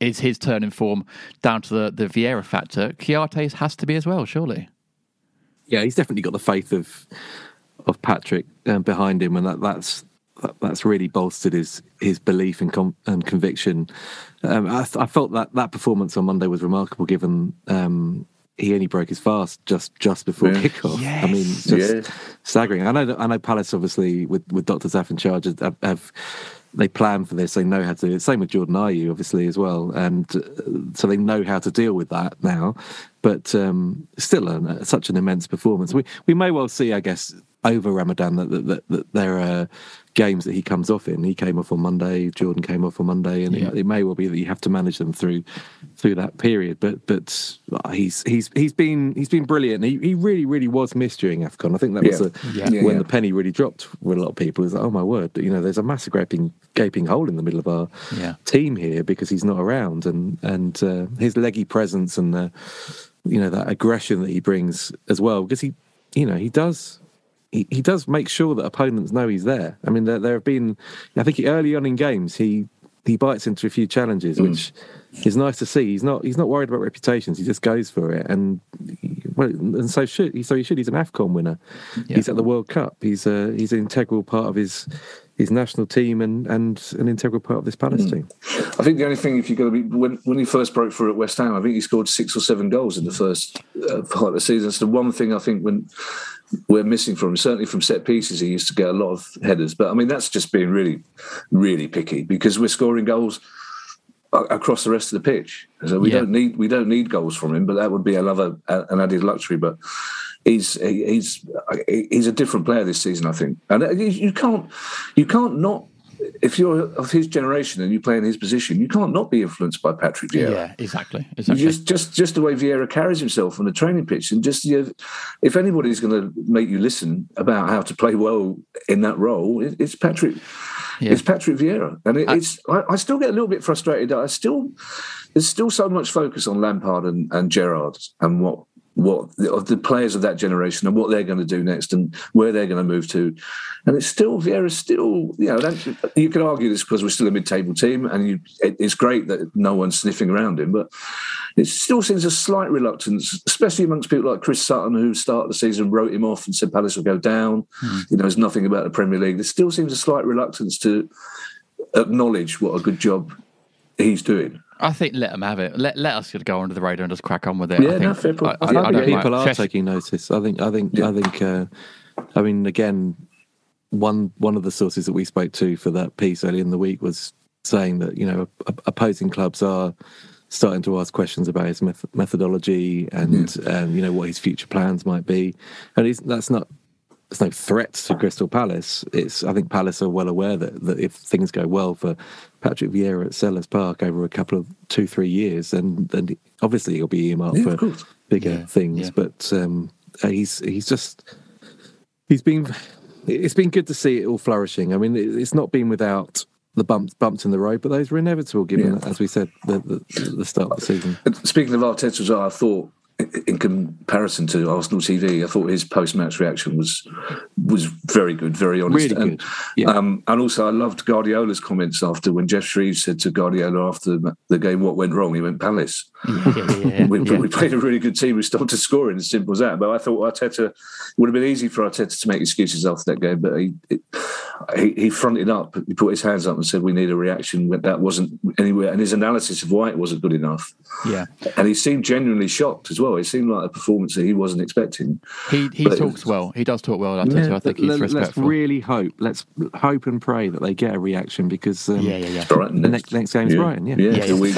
Is his turn in form down to the the Vieira factor? Kouyaté's has to be as well, surely. Yeah, he's definitely got the faith of of Patrick um, behind him, and that, that's that, that's really bolstered his his belief and, com- and conviction. Um, I, I, felt that that performance on Monday was remarkable, given um, he only broke his fast just just before yeah. kickoff. Yes. I mean, just yeah. staggering. I know I know Palace obviously with with Doctor Zaff in charge have, have they plan for this. They know how to do it. Same with Jordan Ayew, obviously, as well. And uh, so they know how to deal with that now. But um, still, a, such an immense performance. We we may well see, I guess, over Ramadan that, that, that, that, there are games that he comes off in. He came off on Monday. Jordan came off on Monday, and yeah. it, it, may well be that you have to manage them through through that period. But but he's he's he's been he's been brilliant. He he really really was missed during Afcon. I think that was yeah. A, yeah. when the penny really dropped with a lot of people. Is like, oh my word, you know, there's a massive gaping gaping hole in the middle of our team here because he's not around, and and uh, his leggy presence and the you know that aggression that he brings as well because he you know he does he, he does make sure that opponents know he's there. I mean, there, there have been, I think early on in games, he he bites into a few challenges, mm. which is nice to see. He's not he's not worried about reputations. He just goes for it, and well, and so should he. So he should. He's an Afcon winner. Yeah. He's at the World Cup. He's a he's an integral part of his his national team and and an integral part of this Palace mm. team. I think the only thing, if you're going to be when when he first broke through at West Ham, I think he scored six or seven goals in the first uh, part of the season. It's the one thing I think when we're missing from him. Certainly from set pieces, he used to get a lot of headers. But I mean, that's just being really, really picky because we're scoring goals across the rest of the pitch. So we Yeah. don't need we don't need goals from him, but that would be another an added luxury. But he's he's he's a different player this season, I think, and uh, you- you can't you can't not. If you're of his generation and you play in his position, you can't not be influenced by Patrick Vieira. Yeah, exactly. Exactly. Just, just, just the way Vieira carries himself on the training pitch, and just you know, if anybody's going to make you listen about how to play well in that role, it, it's Patrick. Yeah. It's Patrick Vieira, and it, it's. I, I still get a little bit frustrated. I still, there's still so much focus on Lampard and, and Gerrard and what what the, of the players of that generation and what they're going to do next and where they're going to move to, and it's still Vieira's still. You know, you could argue this because we're still a mid-table team, and you, it, it's great that no one's sniffing around him, but it still seems a slight reluctance, especially amongst people like Chris Sutton, who started the season wrote him off and said Palace will go down. Hmm. You know, there's nothing about the Premier League. There still seems a slight reluctance to acknowledge what a good job he's doing. I think let them have it. Let let us go under the radar and just crack on with it. Yeah, I think, no, fair. I, I, I I think people like- are Chess- taking notice. I think. I think. Yeah. I think. Uh, I mean, again, one one of the sources that we spoke to for that piece earlier in the week was saying that you know opposing clubs are starting to ask questions about his meth- methodology and and you know what his future plans might be, and he's, that's not. There's no threat to Crystal Palace. It's I think Palace are well aware that, that if things go well for Patrick Vieira at Selhurst Park over a couple of two three years, then then obviously he'll be earmarked Yeah, for bigger Yeah, things. yeah. But um, uh, he's he's just he's been it's been good to see it all flourishing. I mean, it's not been without the bumps bumps in the road, but those were inevitable given, Yeah. as we said, the, the the start of the season. Speaking of Arteta, as I thought in comparison to Arsenal TV, I thought his post-match reaction was was very good, very honest, Really and, good, yeah. um, and also I loved Guardiola's comments after when Geoff Shreeves said to Guardiola after the game, "What went wrong?" He went Palace. Yeah, yeah, we, we played a really good team. We stopped to scoring, as simple as that. But I thought Arteta would have been easy for Arteta to make excuses after that game, but he it, he, he fronted up. He put his hands up and said, "We need a reaction." That wasn't anywhere, and his analysis of why it wasn't good enough. yeah. And he seemed genuinely shocked as well. It seemed like a performance that he wasn't expecting. He he But- talks well. He does talk well. Arteta. I think he's Let- let's really hope. Let's hope and pray that they get a reaction because um, yeah, yeah, yeah. Brighton the next next game's yeah. Brighton. Yeah, yeah, Yeah, who, yeah. we,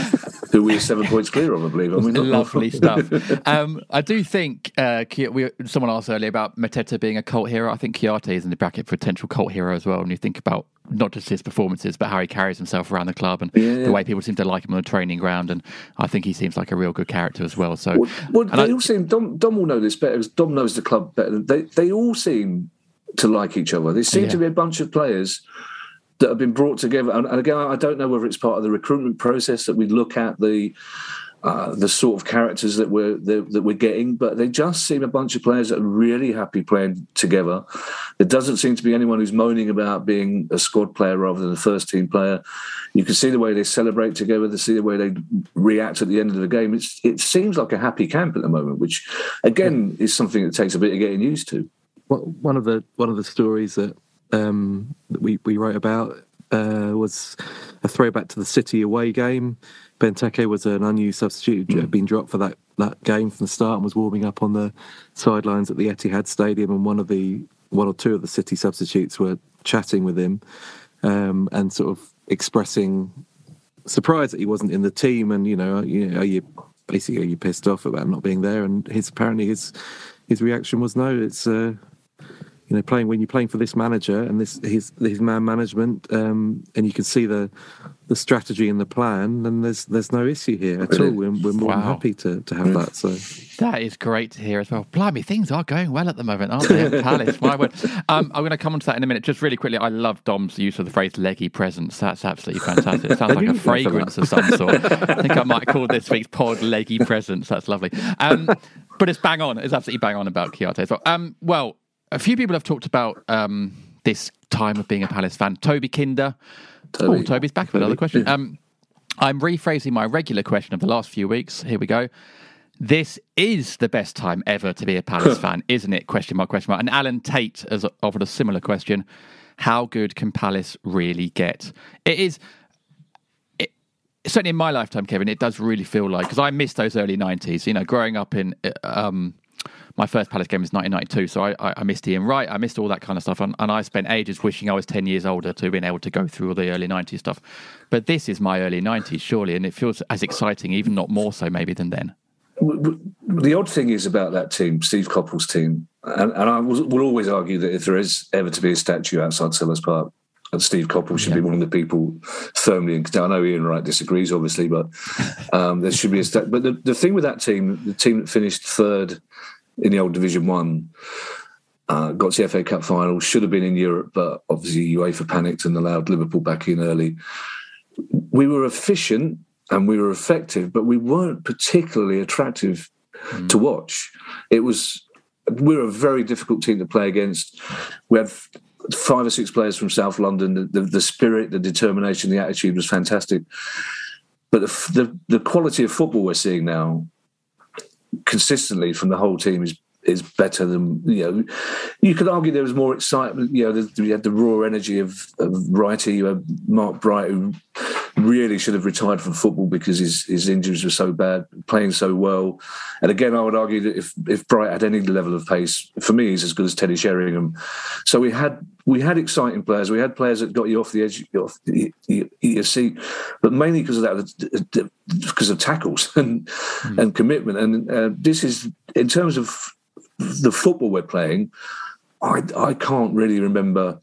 who we are seven points clear of, I believe. I mean, Lovely stuff. Um, I do think uh, we, someone asked earlier about Mateta being a cult hero. I think Kouyaté is in the bracket for potential cult hero as well. When you think about not just his performances, but how he carries himself around the club and Yeah. the way people seem to like him on the training ground. And I think he seems like a real good character as well. So, Well, well they I- all seem. Dom, Dom will know this better. because Dom knows the club better. than They they all seem to like each other. There seem Yeah. to be a bunch of players that have been brought together. And, and again, I don't know whether it's part of the recruitment process that we look at the. Uh, the sort of characters that we're that, that we're getting, but they just seem a bunch of players that are really happy playing together. There doesn't seem to be anyone who's moaning about being a squad player rather than a first team player. You can see the way they celebrate together, to see the way they react at the end of the game. It's, it seems like a happy camp at the moment, which again is something that takes a bit of getting used to. One one of the one of the stories that um, that we we wrote about uh, was a throwback to the City away game. Benteke was an unused substitute, had been dropped for that that game from the start, and was warming up on the sidelines at the Etihad Stadium. And one of the one or two of the City substitutes were chatting with him um, and sort of expressing surprise that he wasn't in the team. And you know, you know, are you basically are you pissed off about not being there? And his apparently his his reaction was no. It's uh, you know playing when you're playing for this manager and this his his man management, um, and you can see the the strategy and the plan, then there's there's no issue here at all. We're, we're more than happy to, to have that. So That is great to hear as well. Blimey, things are going well at the moment, aren't they? At Palace, my word. Um, I'm going to come on to that in a minute. Just really quickly, I love Dom's use of the phrase "leggy presence." That's absolutely fantastic. It sounds like a didn't go for fragrance of some sort. I think I might call this week's pod "leggy presence." That's lovely. Um, but it's bang on. It's absolutely bang on about Kouyaté as well. Um, well, a few people have talked about um, this time of being a Palace fan. Toby Kinder. Toby. Oh, Toby's back with another question. Um, I'm rephrasing my regular question of the last few weeks. Here we go. This is the best time ever to be a Palace fan, isn't it? Question mark, question mark. And Alan Tate has offered a similar question. How good can Palace really get? It is it, certainly in my lifetime, Kevin, it does really feel like because I missed those early '90s. You know, growing up in uh, um, my first Palace game was 1992, so I, I, missed Ian Wright, I missed all that kind of stuff, and, and I spent ages wishing I was 10 years older to have been able to go through all the early 90s stuff. But this is my early 90s, surely, and it feels as exciting, even not more so maybe than then. The odd thing is about that team, Steve Coppell's team, and, and I will, will always argue that if there is ever to be a statue outside Selhurst Park, and Steve Coppell should yeah. be one of the people firmly in. I know Ian Wright disagrees, obviously, but um, there should be a statue. But the, the thing with that team, the team that finished third in the old Division One, uh, got to the FA Cup final, should have been in Europe, but obviously UEFA panicked and allowed Liverpool back in early. We were efficient and we were effective, but we weren't particularly attractive mm. to watch. It was we were a very difficult team to play against. We had five or six players from South London. The, the, the spirit, the determination, the attitude was fantastic. But the, the, the quality of football we're seeing now, consistently from the whole team, is is better than you know. You could argue there was more excitement. You know, you had the raw energy of, of Wrighty. You had Mark Bright, who really should have retired from football because his, his injuries were so bad, playing so well. And again, I would argue that if, if Bright had any level of pace, for me, he's as good as Teddy Sheringham. So we had we had exciting players. We had players that got you off the edge, off your seat, but mainly because of that, because of tackles and mm. and commitment. And uh, this is in terms of the football we're playing. I I can't really remember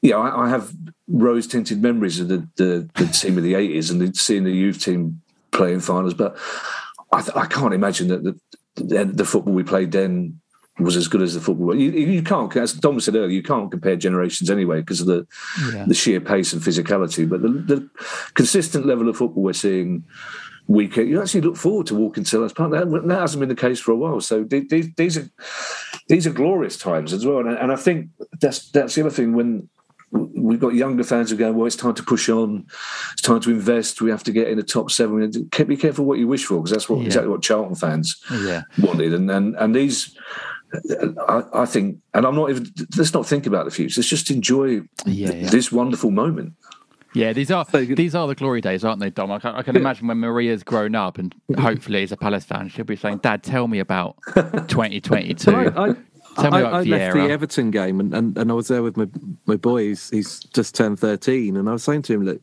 yeah, I have rose tinted memories of the, the, the team of the 80s and seeing the youth team playing finals, but I, I can't imagine that the, the, football we played then was as good as the football. You, you can't, as Dom said earlier, you can't compare generations anyway because of the yeah. the sheer pace and physicality. But the, the, consistent level of football we're seeing week, you actually look forward to walking to Selhurst Park. That, that, hasn't been the case for a while. So these, these are these are glorious times as well. And, and I think that's that's the other thing when we've got younger fans who go, well, it's time to push on, it's time to invest. We have to get in the top seven. Be careful what you wish for because that's what yeah. exactly what Charlton fans yeah. wanted. And and and these, I, I, think, and I'm not even. Let's not think about the future. Let's just enjoy yeah, this wonderful moment. Yeah, these are these are the glory days, aren't they, Dom? I can, I can imagine when Maria's grown up and hopefully is a Palace fan, she'll be saying, "Dad, tell me about 2022." I, Tell me I, I left the Everton game and, and, and I was there with my, my boy. He's, he's just turned 13. And I was saying to him, look,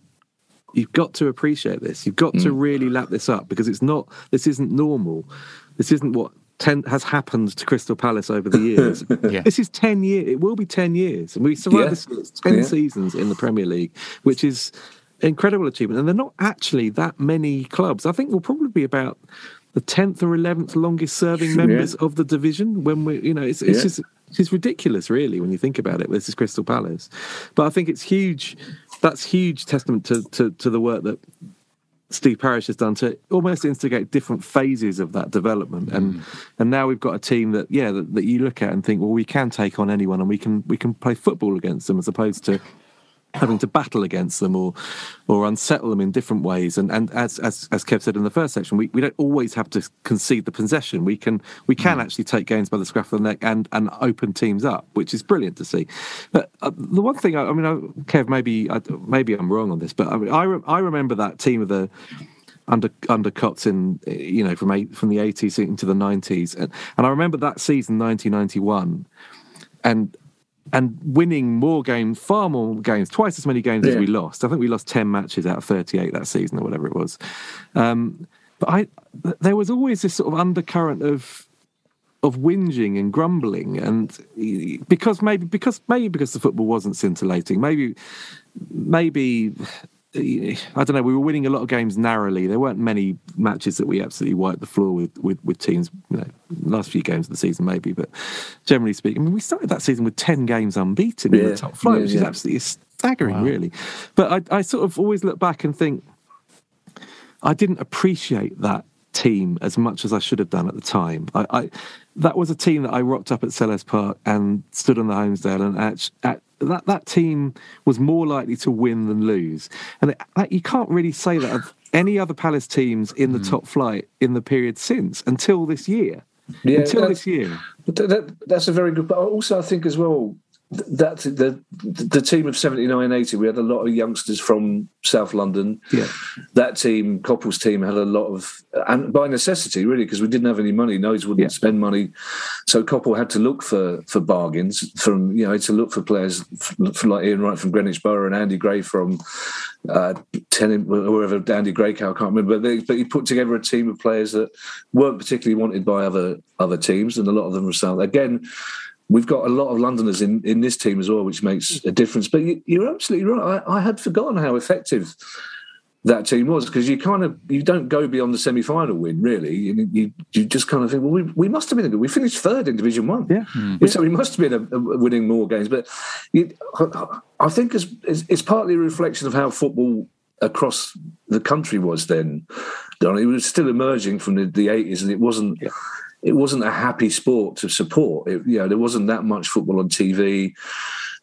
you've got to appreciate this. You've got mm. to really lap this up because it's not, this isn't normal. This isn't what ten, has happened to Crystal Palace over the years. yeah. This is 10 years. It will be 10 years. And we survived yeah. this 10 yeah. seasons in the Premier League, which is incredible achievement. And they're not actually that many clubs. I think we'll probably be about the tenth or eleventh longest serving members yeah. of the division. When we, you know, it's it's yeah. just it's ridiculous, really, when you think about it. This is Crystal Palace, but I think it's huge. That's huge testament to to, to the work that Steve Parish has done to almost instigate different phases of that development, and mm. and now we've got a team that yeah that, that you look at and think, well, we can take on anyone, and we can we can play football against them as opposed to having to battle against them or or unsettle them in different ways. And and as as, as Kev said in the first section, we, we don't always have to concede the possession. We can we can mm. actually take games by the scruff of the neck and and open teams up, which is brilliant to see. But uh, the one thing, I, I mean, I, Kev, maybe I, maybe I'm wrong on this, but I mean, I, re- I remember that team of the under undercuts in you know from eight, from the 80s into the 90s and, and I remember that season 1991 and and winning more games, far more games, twice as many games yeah. as we lost. I think we lost 10 matches out of 38 that season or whatever it was. Um, but I, there was always this sort of undercurrent of of whinging and grumbling and because maybe because maybe because the football wasn't scintillating maybe maybe I don't know. We were winning a lot of games narrowly. There weren't many matches that we absolutely wiped the floor with with, with teams. You know, last few games of the season, maybe, but generally speaking, I mean, we started that season with ten games unbeaten yeah. in the top flight, yeah, which yeah. is absolutely staggering, wow. really. But I, I sort of always look back and think I didn't appreciate that team as much as I should have done at the time. I, I that was a team that I rocked up at Selhurst Park and stood on the Holmesdale and at that that team was more likely to win than lose, and that, you can't really say that of any other Palace teams in the mm. top flight in the period since until this year. Yeah, until this year. That, that's a very good. But also, I think as well, that the the team of 79 80 we had a lot of youngsters from south london. Yeah. that team coppell's team had a lot of and by necessity really because we didn't have any money. Noades wouldn't spend money. So coppell had to look for for bargains from you know to look for players like ian wright from greenwich borough and andy gray from uh, Tenin, wherever Andy Graycow, I can't remember, but, they, but he put together a team of players that weren't particularly wanted by other other teams, and a lot of them were south. Again, we've got a lot of Londoners in, in this team as well, which makes a difference. But you, you're absolutely right. I, I had forgotten how effective that team was because you kind of you don't go beyond the semi final win really. You, you you just kind of think, well, we, we must have been good. We finished third in Division One, yeah. Mm. So we must have been a, a winning more games. But you, I think it's, it's, it's partly a reflection of how football across the country was then. Dom. It was still emerging from the, the 80s, and it wasn't. It wasn't a happy sport to support. It, you know, there wasn't that much football on TV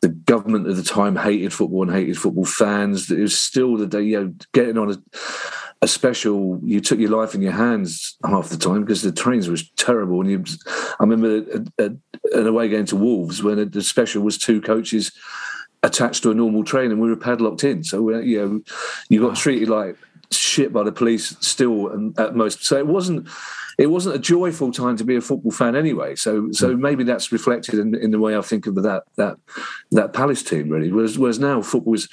the government at the time hated football and hated football fans. It was still the day, you know, getting on a, a special, you took your life in your hands half the time because the trains was terrible. And you, I remember a, a, an away game to Wolves when the special was two coaches attached to a normal train and we were padlocked in. So, uh, you know, you got treated like shit by the police still and at most. So it wasn't it wasn't a joyful time to be a football fan anyway. So so hmm. maybe that's reflected in, in the way I think of that that that Palace team really. Whereas whereas now football is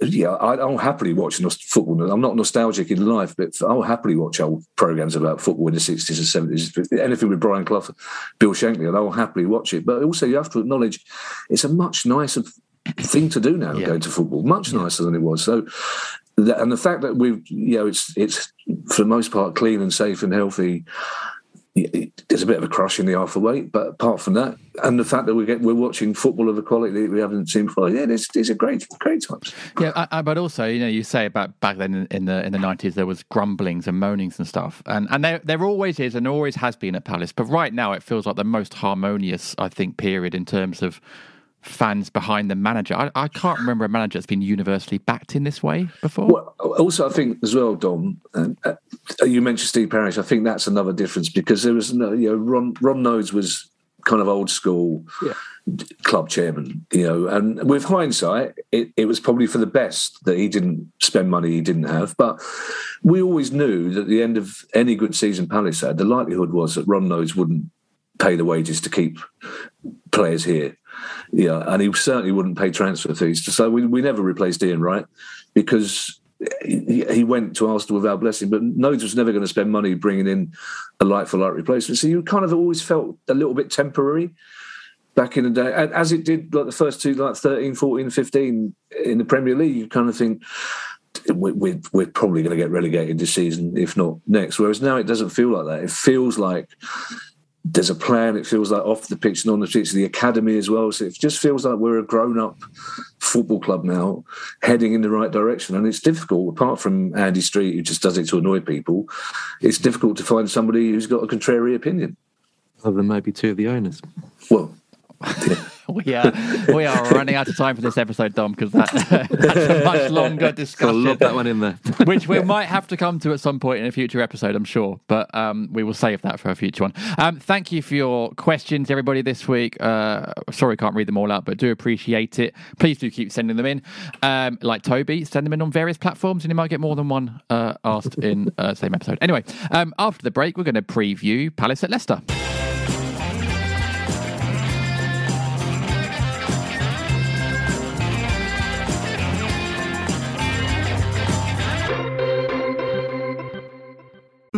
yeah, I, will happily watch football. I'm not nostalgic in life, but I'll happily watch old programs about football in the 60s and 70s. Anything with Brian Clough, Bill Shankly, and I'll happily watch it. But also, you have to acknowledge it's a much nicer thing to do now, yeah. going to football, much nicer than it was. So, and the fact that we've, you know, it's it's for the most part clean and safe and healthy. There's a bit of a crush in the half weight, but apart from that, and the fact that we get we're watching football of a quality that we haven't seen before, yeah, it's, it's a great great times. Yeah, I, I, but also you know you say about back then in, in the in the nineties there was grumblings and moanings and stuff, and and there there always is and always has been at Palace, but right now it feels like the most harmonious I think period in terms of fans behind the manager. I, I, can't remember a manager that's been universally backed in this way before. Well, also, I think as well, Dom, uh, you mentioned Steve Parish. I think that's another difference because there was no, you know, Ron, Ron Noades was kind of old school yeah. club chairman, you know, and with hindsight, it, it was probably for the best that he didn't spend money he didn't have. But we always knew that at the end of any good season Palace had, the likelihood was that Ron Noades wouldn't pay the wages to keep players here yeah, and he certainly wouldn't pay transfer fees. So we, we never replaced Ian Wright because he, he went to Arsenal without blessing. But Noades was never going to spend money bringing in a like for like replacement. So you kind of always felt a little bit temporary back in the day, as it did like the first two, like 13, 14, 15 in the Premier League. You kind of think we're, we're probably going to get relegated this season, if not next. Whereas now it doesn't feel like that. It feels like there's a plan. It feels like off the pitch and on the pitch, the academy as well. So it just feels like we're a grown-up football club now, heading in the right direction. And it's difficult, apart from Andy Street, who just does it to annoy people. It's difficult to find somebody who's got a contrary opinion. Other than maybe two of the owners. Well, we are we are running out of time for this episode, Dom, because that, that's a much longer discussion. Got that one in there, which we might have to come to at some point in a future episode, I'm sure. But um, we will save that for a future one. Um, thank you for your questions, everybody, this week. Uh, sorry, can't read them all out, but do appreciate it. Please do keep sending them in. Um, like Toby, send them in on various platforms, and you might get more than one uh, asked in uh, same episode. Anyway, um, after the break, we're going to preview Palace at Leicester.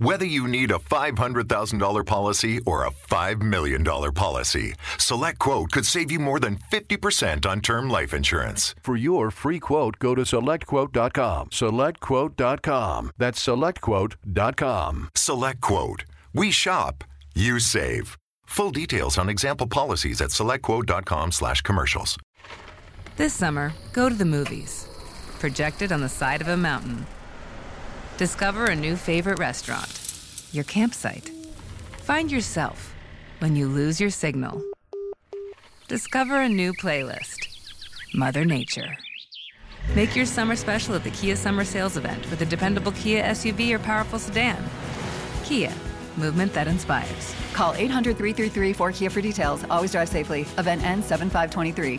Whether you need a $500,000 policy or a $5 million policy, SelectQuote could save you more than 50% on term life insurance. For your free quote, go to selectquote.com. SelectQuote.com. That's selectquote.com. SelectQuote. We shop, you save. Full details on example policies at selectquote.com slash commercials. This summer, go to the movies. projected on the side of a mountain. Discover a new favorite restaurant, your campsite. Find yourself when you lose your signal. Discover a new playlist, Mother Nature. Make your summer special at the Kia Summer Sales Event with a dependable Kia SUV or powerful sedan. Kia, movement that inspires. Call 800 333 4KIA for details. Always drive safely. Event ends 7523.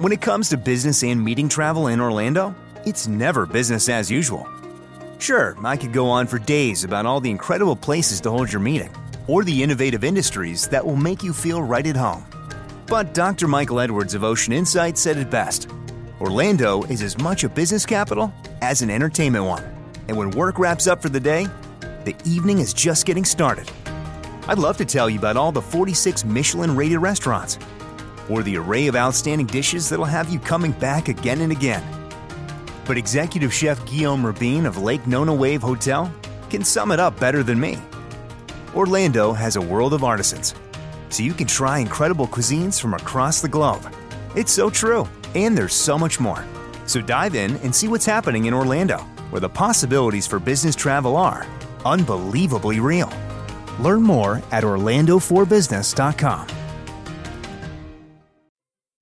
When it comes to business and meeting travel in Orlando, it's never business as usual. Sure, I could go on for days about all the incredible places to hold your meeting, or the innovative industries that will make you feel right at home. But Dr. Michael Edwards of Ocean Insight said it best Orlando is as much a business capital as an entertainment one. And when work wraps up for the day, the evening is just getting started. I'd love to tell you about all the 46 Michelin rated restaurants or the array of outstanding dishes that'll have you coming back again and again. But Executive Chef Guillaume Rabin of Lake Nona Wave Hotel can sum it up better than me. Orlando has a world of artisans, so you can try incredible cuisines from across the globe. It's so true, and there's so much more. So dive in and see what's happening in Orlando, where the possibilities for business travel are unbelievably real. Learn more at orlandoforbusiness.com.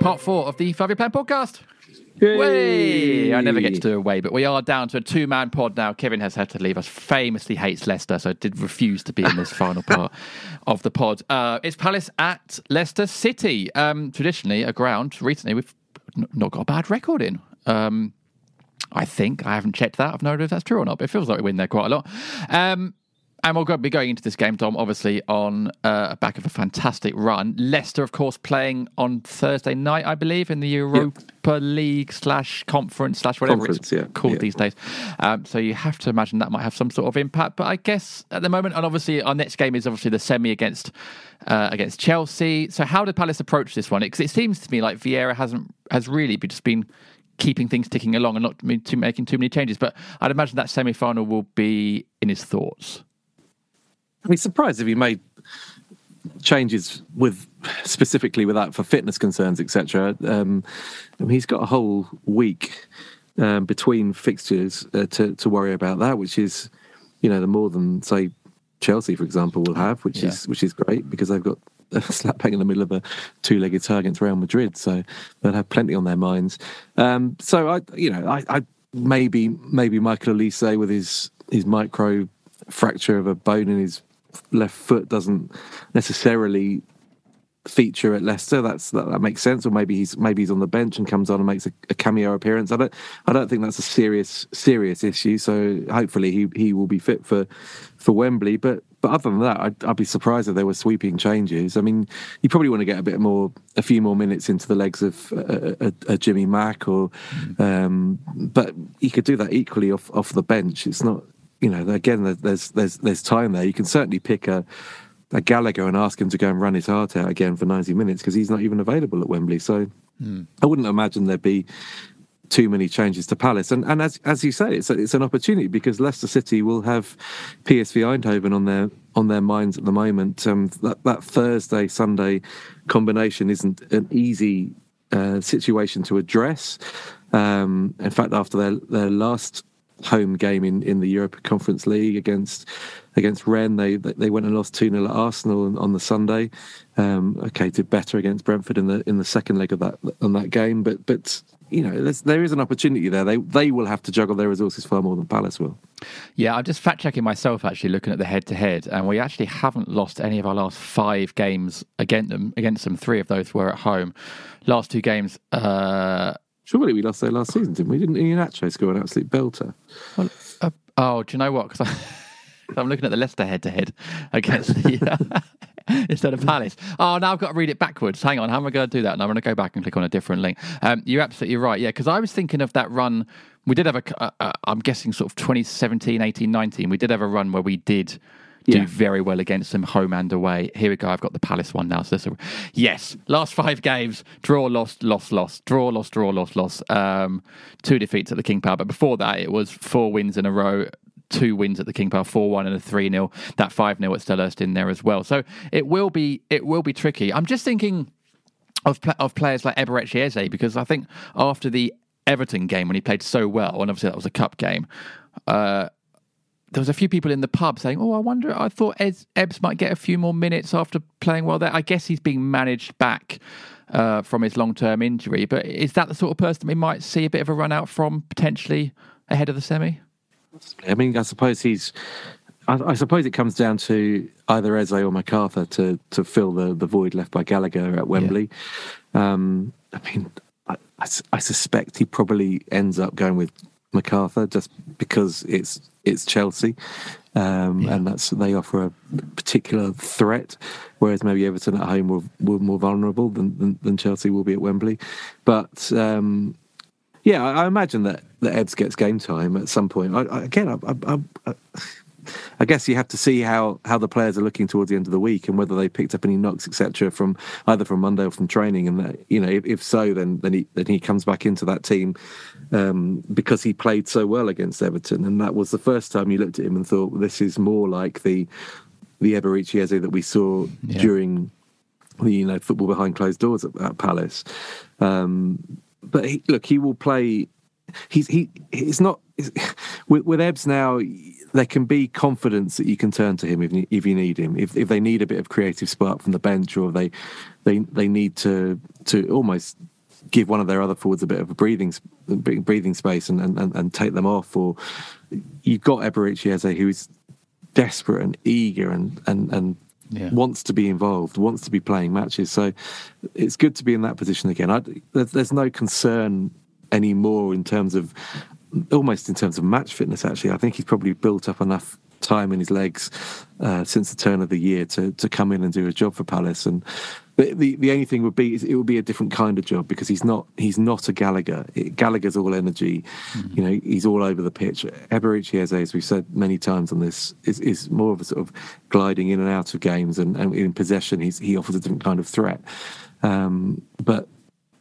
Part four of the Five Year Plan podcast. Way! I never get to do a way, but we are down to a two man pod now. Kevin has had to leave us. Famously hates Leicester, so did refuse to be in this final part of the pod. Uh, it's Palace at Leicester City. Um, traditionally, a ground recently we've not got a bad record in. Um, I think I haven't checked that. I've no idea if that's true or not, but it feels like we win there quite a lot. Um, and we'll be going into this game, Dom, obviously on uh, back of a fantastic run. Leicester, of course, playing on Thursday night, I believe, in the Europa League slash conference slash whatever Conference, it's yeah. called Yeah. these days. Um, so you have to imagine that might have some sort of impact. But I guess at the moment, and obviously our next game is obviously the semi against uh, against Chelsea. So how did Palace approach this one? Because it seems to me like Vieira hasn't has really just been keeping things ticking along and not too, making too many changes. But I'd imagine that semi final will be in his thoughts. I'd be surprised if he made changes with specifically with that for fitness concerns, etc. Um, I mean, he's got a whole week um, between fixtures uh, to to worry about that, which is you know the more than say Chelsea, for example, will have, which is which is great because they've got a slap bang in the middle of a two-legged tie against Real Madrid, so they'll have plenty on their minds. Um, so I, you know, I, I maybe maybe Michael Olise with his his micro fracture of a bone in his left foot doesn't necessarily feature at Leicester. That's that, that makes sense. Or maybe he's maybe he's on the bench and comes on and makes a, a cameo appearance. I don't I don't think that's a serious serious issue. So hopefully he he will be fit for for Wembley. But but other than that, I'd, I'd, be surprised if there were sweeping changes. I mean, you probably want to get a bit more, a few more minutes into the legs of a, a, a Jimmy Mack, or, um, but you could do that equally off off the bench. It's not, you know, again, there's there's there's time there. You can certainly pick a a Gallagher and ask him to go and run his heart out again for 90 minutes because he's not even available at Wembley. So mm. I wouldn't imagine there'd be too many changes to Palace. And and as as you say, it's a, it's an opportunity because Leicester City will have PSV Eindhoven on their on their minds at the moment. Um, that that Thursday Sunday combination isn't an easy uh, situation to address. Um, in fact, after their their last home game in, in the Europa Conference League against against Rennes. They they went and lost two 0 at Arsenal on, on the Sunday. Um, okay, did better against Brentford in the in the second leg of that on that game, but but you know, there is an opportunity there. They they will have to juggle their resources far more than Palace will. Yeah, I'm just fact checking myself actually, looking at the head to head, and we actually haven't lost any of our last five games against them. Against them, three of those were at home. Last two games. Uh, Surely we lost there last season, didn't we? Didn't Iheanacho score an absolute belter? Well, uh, oh, do you know what? Because I'm looking at the Leicester head to head against the. instead of Palace. Oh, now I've got to read it backwards. Hang on, how am I going to do that? And I'm going to go back and click on a different link. Um, you're absolutely right. Yeah, because I was thinking of that run. We did have a, uh, uh, I'm guessing sort of 2017, 18, 19. We did have a run where we did do yeah. very well against them home and away. Here we go. I've got the Palace one now. So this, yes, last five games: draw, lost, lost, lost, draw, lost, draw, lost, lost. Um, two defeats at the King Power, but before that, it was four wins in a row two wins at the King Power, four one and a three 0 That five 0 at Selhurst in there as well. So it will be it will be tricky. I'm just thinking of of players like Eberechi Eze because I think after the Everton game when he played so well, and obviously that was a cup game. Uh, there was a few people in the pub saying, "Oh, I wonder. I thought Ed, Ebbs might get a few more minutes after playing well there. I guess he's being managed back uh, from his long-term injury. But is that the sort of person we might see a bit of a run out from potentially ahead of the semi?" I mean, I suppose he's. I, I, suppose it comes down to either Eze or McArthur to to fill the, the void left by Gallagher at Wembley. Yeah. Um, I mean, I, I, I, suspect he probably ends up going with McArthur just because it's it's Chelsea, um, yeah. and that's they offer a particular threat, whereas maybe Everton at home were, were more vulnerable than, than, than Chelsea will be at Wembley. But um, yeah, I, I, imagine that that Ebbs gets game time at some point. I, I, again, I, I, guess you have to see how how the players are looking towards the end of the week and whether they picked up any knocks, etc., from either from Monday or from training. And that, you know, if, if, so, then then he then he comes back into that team um, because he played so well against Everton, and that was the first time you looked at him and thought this is more like the the Eberechi Eze that we saw yeah. during the you know football behind closed doors at, at Palace. Um, but he, look, he will play. He's he. He's not with, with Ebbs now. There can be confidence that you can turn to him if you, if you need him. If if they need a bit of creative spark from the bench, or they they they need to to almost give one of their other forwards a bit of a breathing breathing space and and, and take them off. Or you've got Eberechi Eze who's desperate and eager and and and yeah. wants to be involved, wants to be playing matches. So it's good to be in that position again. I, there's, there's no concern anymore in terms of almost in terms of match fitness. Actually, I think he's probably built up enough time in his legs uh, since the turn of the year to to come in and do a job for Palace. And the the, the only thing would be it would be a different kind of job because he's not he's not a Gallagher. It, Gallagher's all energy. Mm-hmm. You know, he's all over the pitch. Eberechi Eze, as we've said many times on this, is is more of a sort of gliding in and out of games and, and in possession. He's he offers a different kind of threat. Um, but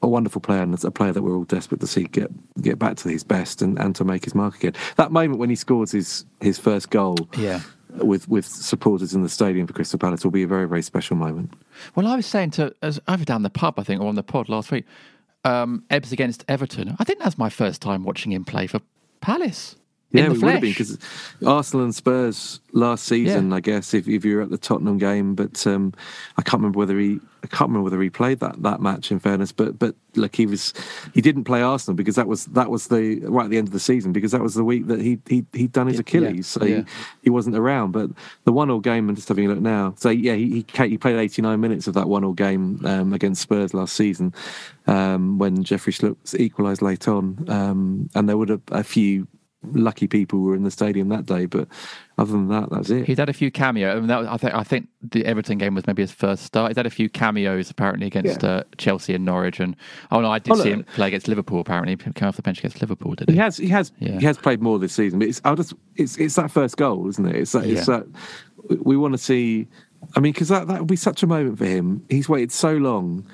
a wonderful player and a player that we're all desperate to see get get back to his best and, and to make his mark again. That moment when he scores his his first goal, yeah, with with supporters in the stadium for Crystal Palace will be a very very special moment. Well, I was saying to as over down the pub, I think, or on the pod last week, um, Ebbs against Everton. I think that's my first time watching him play for Palace. Yeah, it would have been because Arsenal and Spurs last season, yeah. I guess, if, if you were at the Tottenham game. But um, I can't remember whether he I can't remember whether he played that, that match. In fairness, but but look, he was he didn't play Arsenal because that was that was the right at the end of the season because that was the week that he he he'd done his Achilles, yeah. so yeah. He, he wasn't around. But the one all game, and just having a look now, so yeah, he he, he played eighty nine minutes of that one all game um, against Spurs last season um, when Jeffrey Schlupp equalised late on, um, and there would have a few lucky people were in the stadium that day. But other than that, that's it. He's had a few cameos. I, mean, that was, I think I think the Everton game was maybe his first start. He's had a few cameos apparently against Yeah. uh, Chelsea and Norwich, and oh no, I did Oh, see him play against Liverpool. Apparently, he came off the bench against Liverpool. Did he? He has, he has, Yeah. he has played more this season. But it's, I'll just, it's, it's that first goal, isn't it? It's that, it's Yeah. that we want to see. I mean, because that that would be such a moment for him. He's waited so long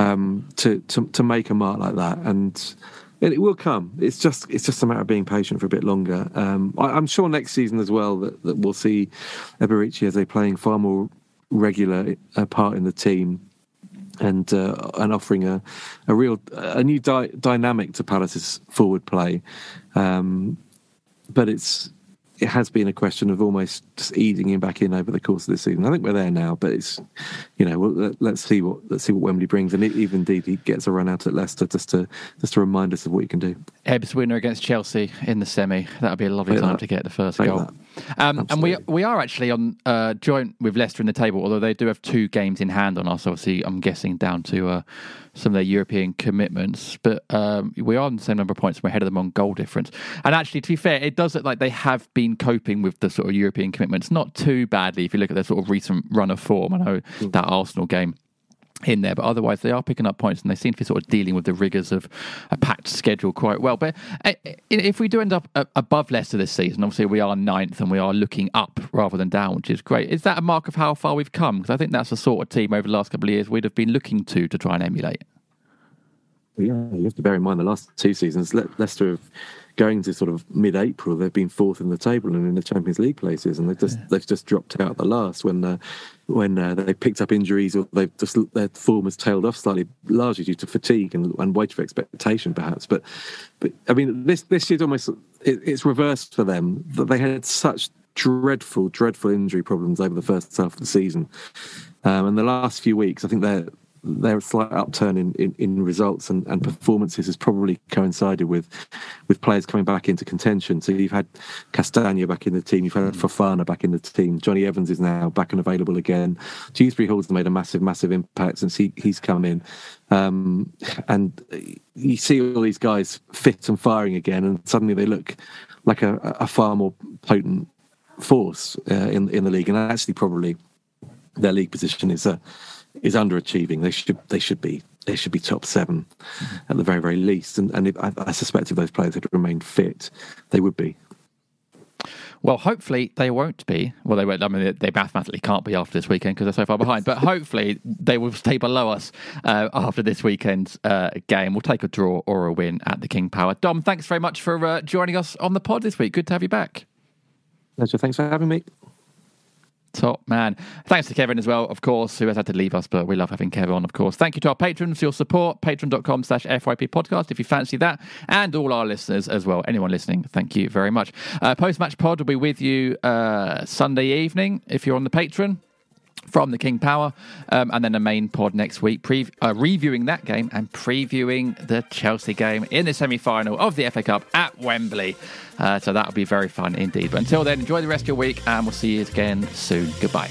um, to, to to make a mark like that, and it, it will come. It's just it's just a matter of being patient for a bit longer. Um, I, I'm sure next season as well that, that we'll see Eberechi Eze a playing far more regular uh, part in the team and uh, and offering a a real a new dy- dynamic to Palace's forward play. Um, but it's it has been a question of almost just easing him back in over the course of the season. I think we're there now, but it's you know well, let's see what let's see what Wembley brings, and even indeed he gets a run out at Leicester just to just to remind us of what he can do. Ebbs winner against Chelsea in the semi. That would be a lovely Take time that. to get the first Take goal. Um, and we we are actually on uh, joint with Leicester in the table, although they do have two games in hand on us. Obviously, I'm guessing down to uh, some of their European commitments, but um, we are on the same number of points. We're ahead of them on goal difference. And actually, to be fair, it does look like they have been coping with the sort of European commitments not too badly. If you look at their sort of recent run of form, I know that Arsenal game in there, but otherwise they are picking up points and they seem to be sort of dealing with the rigors of a packed schedule quite well. But uh, if we do end up uh, above Leicester this season, obviously we are ninth and we are looking up rather than down, which is great. Is that a mark of how far we've come? Because I think that's the sort of team over the last couple of years we'd have been looking to to try and emulate. Yeah, you have to bear in mind the last two seasons, Le- Leicester have going to sort of mid-April, they've been fourth in the table and in the Champions League places, and they've just they've just dropped out the last when uh, when uh, they picked up injuries or they've just their form has tailed off slightly, largely due to fatigue and, and weight of expectation, perhaps. But but I mean, this this year's almost it, it's reversed for them that they had such dreadful, dreadful injury problems over the first half of the season, um, and the last few weeks, I think they're their slight upturn in, in, in results and, and performances has probably coincided with with players coming back into contention. So you've had Castagna back in the team, you've had Fofana back in the team, Jonny Evans is now back and available again. Dewsbury Hall's made a massive, massive impact since he, he's come in. Um, and you see all these guys fit and firing again, and suddenly they look like a, a far more potent force uh, in in the league, and actually probably their league position is uh, is underachieving. They should they should be they should be top seven at the very very least. And and if, I, I suspect if those players had remained fit, they would be. Well, hopefully they won't be. Well, they won't. I mean, they mathematically can't be after this weekend because they're so far behind. But hopefully they will stay below us uh, after this weekend's uh, game. We'll take a draw or a win at the King Power. Dom, thanks very much for uh, joining us on the pod this week. Good to have you back. Pleasure. Thanks for having me. Top man. Thanks to Kevin as well, of course, who has had to leave us, but we love having Kevin on, of course. Thank you to our patrons for your support, patreon.com slash FYP podcast, if you fancy that, and all our listeners as well. Anyone listening, thank you very much. Uh, Post match pod will be with you uh, Sunday evening if you're on the Patreon from the King Power, um, and then the main pod next week, pre- uh, reviewing that game and previewing the Chelsea game in the semi final of the FA Cup at Wembley. Uh, so that'll be very fun indeed. But until then, enjoy the rest of your week, and we'll see you again soon. Goodbye.